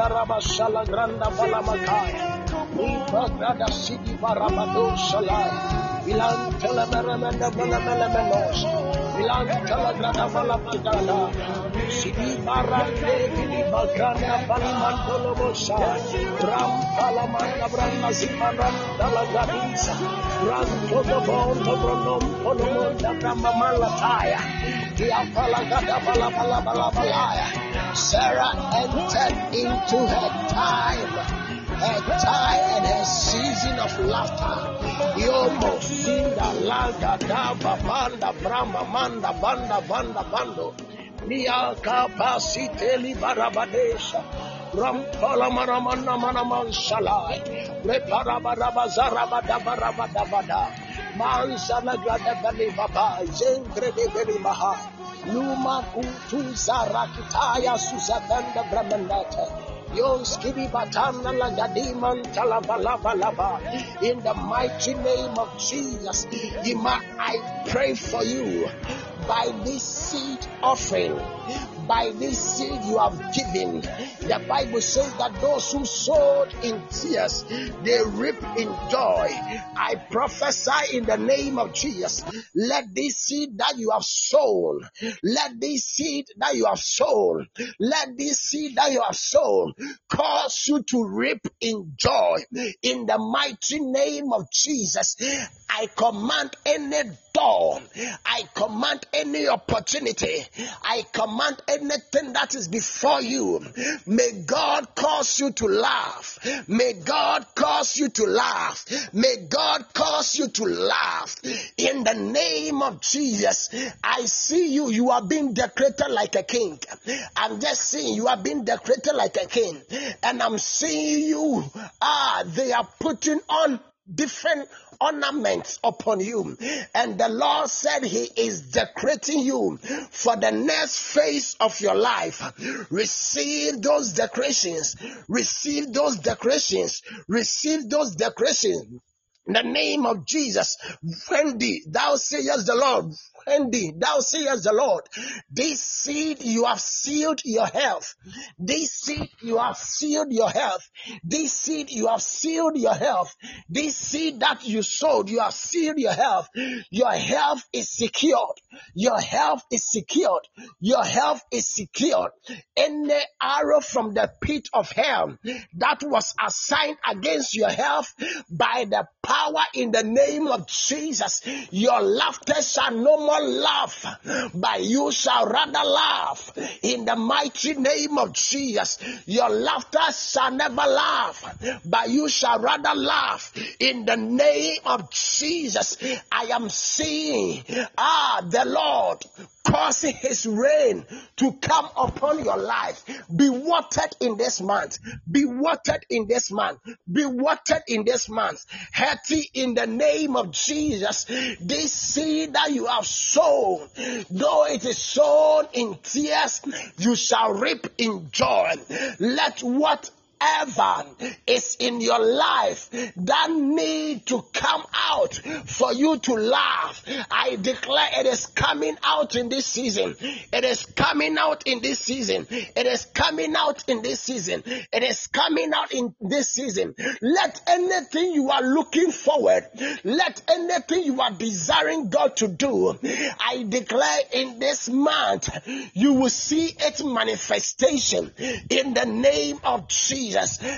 [SPEAKER 2] Do shala shala granda bala makaya. Ibagrada Sidi Barabado Shalai. Ilan Telemeramenda Belemelemenos. Ilan Telegrada Balabagada. Sidi Barande Gidi Bagranda Balamantolo Bosa. Ram Palamanda Branda Zimaran Dalagadisa. Ram Todo Bondo Bronom Ponomonda Brahma Malataya. Dia Palagada Balabalabalaya. Sarah entered into her time her time and her season of laughter. Yomo sinda langa dava banda brahma manda banda banda bando. Nia kapasiteli barabadesha. Rampala baba. De. Luma kutu zarakitaya susabanda brahmanata. Yoskidi batana lagadiman talabalabalaba. In the mighty name of Jesus, Ima, I pray for you by this seed offering, by this seed you have given. The Bible says that those who sowed in tears, they reap in joy. I prophesy in the name of Jesus. Let this seed that you have sown, let this seed that you have sown, let this seed that you have sown cause you to reap in joy. In the mighty name of Jesus, I command any door, I command any opportunity, I command anything that is before you. May God cause you to laugh. May God cause you to laugh. May God cause you to laugh. In the name of Jesus, I see you. You are being decorated like a king. I'm just seeing you are being decorated like a king. And I'm seeing you. Ah, they are putting on different ornaments upon you. And the Lord said He is decorating you for the next phase of your life. Receive those decorations. Receive those decorations. Receive those decorations. In the name of Jesus, Wendy, thou sayest the Lord, Wendy, thou sayest the Lord, this seed you have sealed your health. This seed you have sealed your health. This seed you have sealed your health. This seed that you sowed, you have sealed your health. Your health is secured. Your health is secured. Your health is secured. Any arrow from the pit of hell that was assigned against your health by the power in the name of Jesus, your laughter shall no more laugh, but you shall rather laugh in the mighty name of Jesus. Your laughter shall never laugh, but you shall rather laugh in the name of Jesus. I am seeing, ah, the Lord causing his rain to come upon your life. Be watered in this month. Be watered in this month. Be watered in this month. Healthy in the name of Jesus. This seed that you have sown, though it is sown in tears, you shall reap in joy. Let what whatever is in your life that need to come out for you to laugh, I declare it is coming out in this season. It is coming out in this season. It is coming out in this season. It is coming out in this season. Let anything you are looking forward, let anything you are desiring God to do, I declare in this month, you will see its manifestation in the name of Jesus.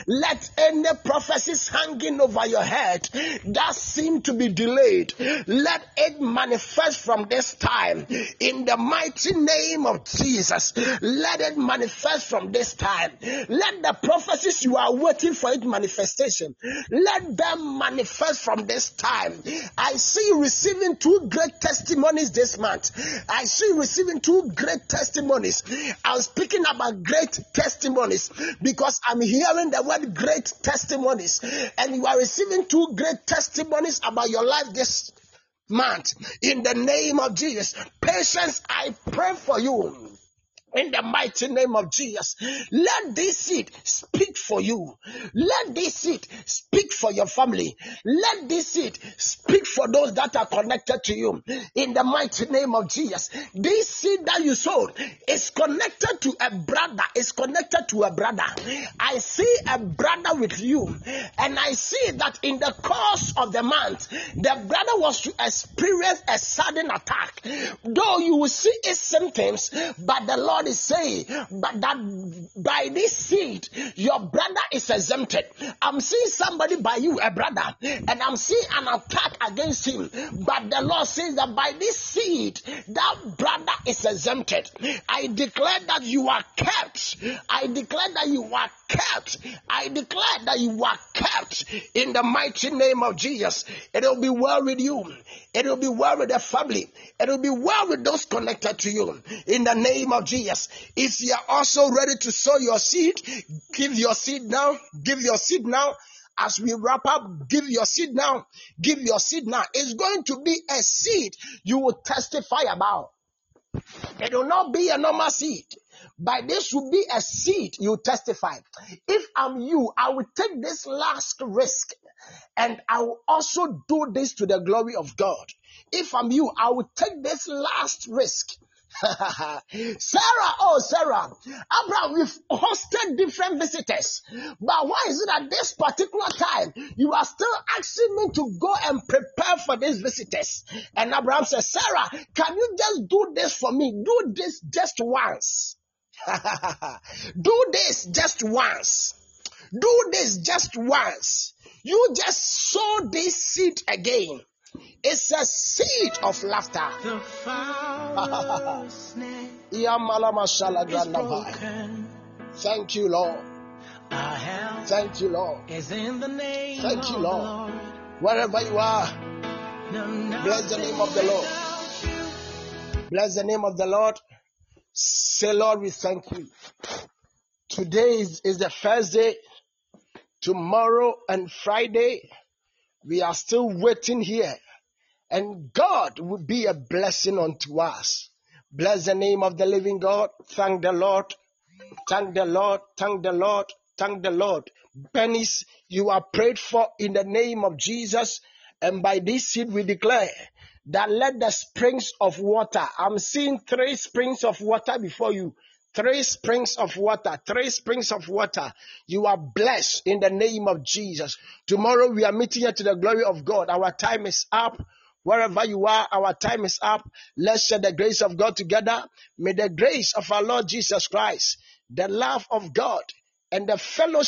[SPEAKER 2] Let any prophecies hanging over your head that seem to be delayed, let it manifest from this time in the mighty name of Jesus. Let it manifest from this time. Let the prophecies you are waiting for it manifestation, let them manifest from this time. I see you receiving two great testimonies this month. I see you receiving two great testimonies. I'm speaking about great testimonies because I'm hearing the word great testimonies, and you are receiving two great testimonies about your life this month. In the name of Jesus, patience, I pray for you. In the mighty name of Jesus. Let this seed speak for you. Let this seed speak for your family. Let this seed speak for those that are connected to you. In the mighty name of Jesus. This seed that you sowed is connected to a brother, is connected to a brother. I see a brother with you, and I see that in the course of the month, the brother was to experience a sudden attack. Though you will see its symptoms, but the Lord is saying, but that by this seed, your brother is exempted. I'm seeing somebody by you, a brother, and I'm seeing an attack against him. But the Lord says that by this seed, that brother is exempted. I declare that you are kept. I declare that you are kept. I declare that you are kept in the mighty name of Jesus. It will be well with you. It will be well with the family. It will be well with those connected to you. In the name of Jesus. If you are also ready to sow your seed, give your seed now. Give your seed now. As we wrap up, give your seed now. Give your seed now. It's going to be a seed you will testify about. It will not be a normal seed. But this will be a seed you testify. If I'm you, I will take this last risk and I will also do this to the glory of God. If I'm you, I will take this last risk. Sarah, oh Sarah, Abraham, we've hosted different visitors, but why is it at this particular time you are still asking me to go and prepare for these visitors? And Abraham says, Sarah, can you just do this for me? Do this just once. do this just once. Do this just once. You just sow this seed again. It's a seed of laughter.
[SPEAKER 3] The fowler's snare
[SPEAKER 2] Iyamalama
[SPEAKER 3] is
[SPEAKER 2] shalagranavai.
[SPEAKER 3] broken.
[SPEAKER 2] Thank you, Lord. Thank you, Lord.
[SPEAKER 3] is in the name
[SPEAKER 2] Thank you, Lord. Wherever you are, bless the name of the Lord. Bless the name of the Lord. Say, Lord, we thank you. Today is, is the first day. Tomorrow and Friday, we are still waiting here. And God will be a blessing unto us. Bless the name of the living God. Thank the Lord. Thank the Lord. Thank the Lord. Thank the Lord. Pennies, you are prayed for in the name of Jesus. And by this seed, we declare that let the springs of water, I'm seeing three springs of water before you. Three springs of water, three springs of water. You are blessed in the name of Jesus. Tomorrow we are meeting here to the glory of God. Our time is up. Wherever you are, our time is up. Let's share the grace of God together. May the grace of our Lord Jesus Christ, the love of God, and the fellowship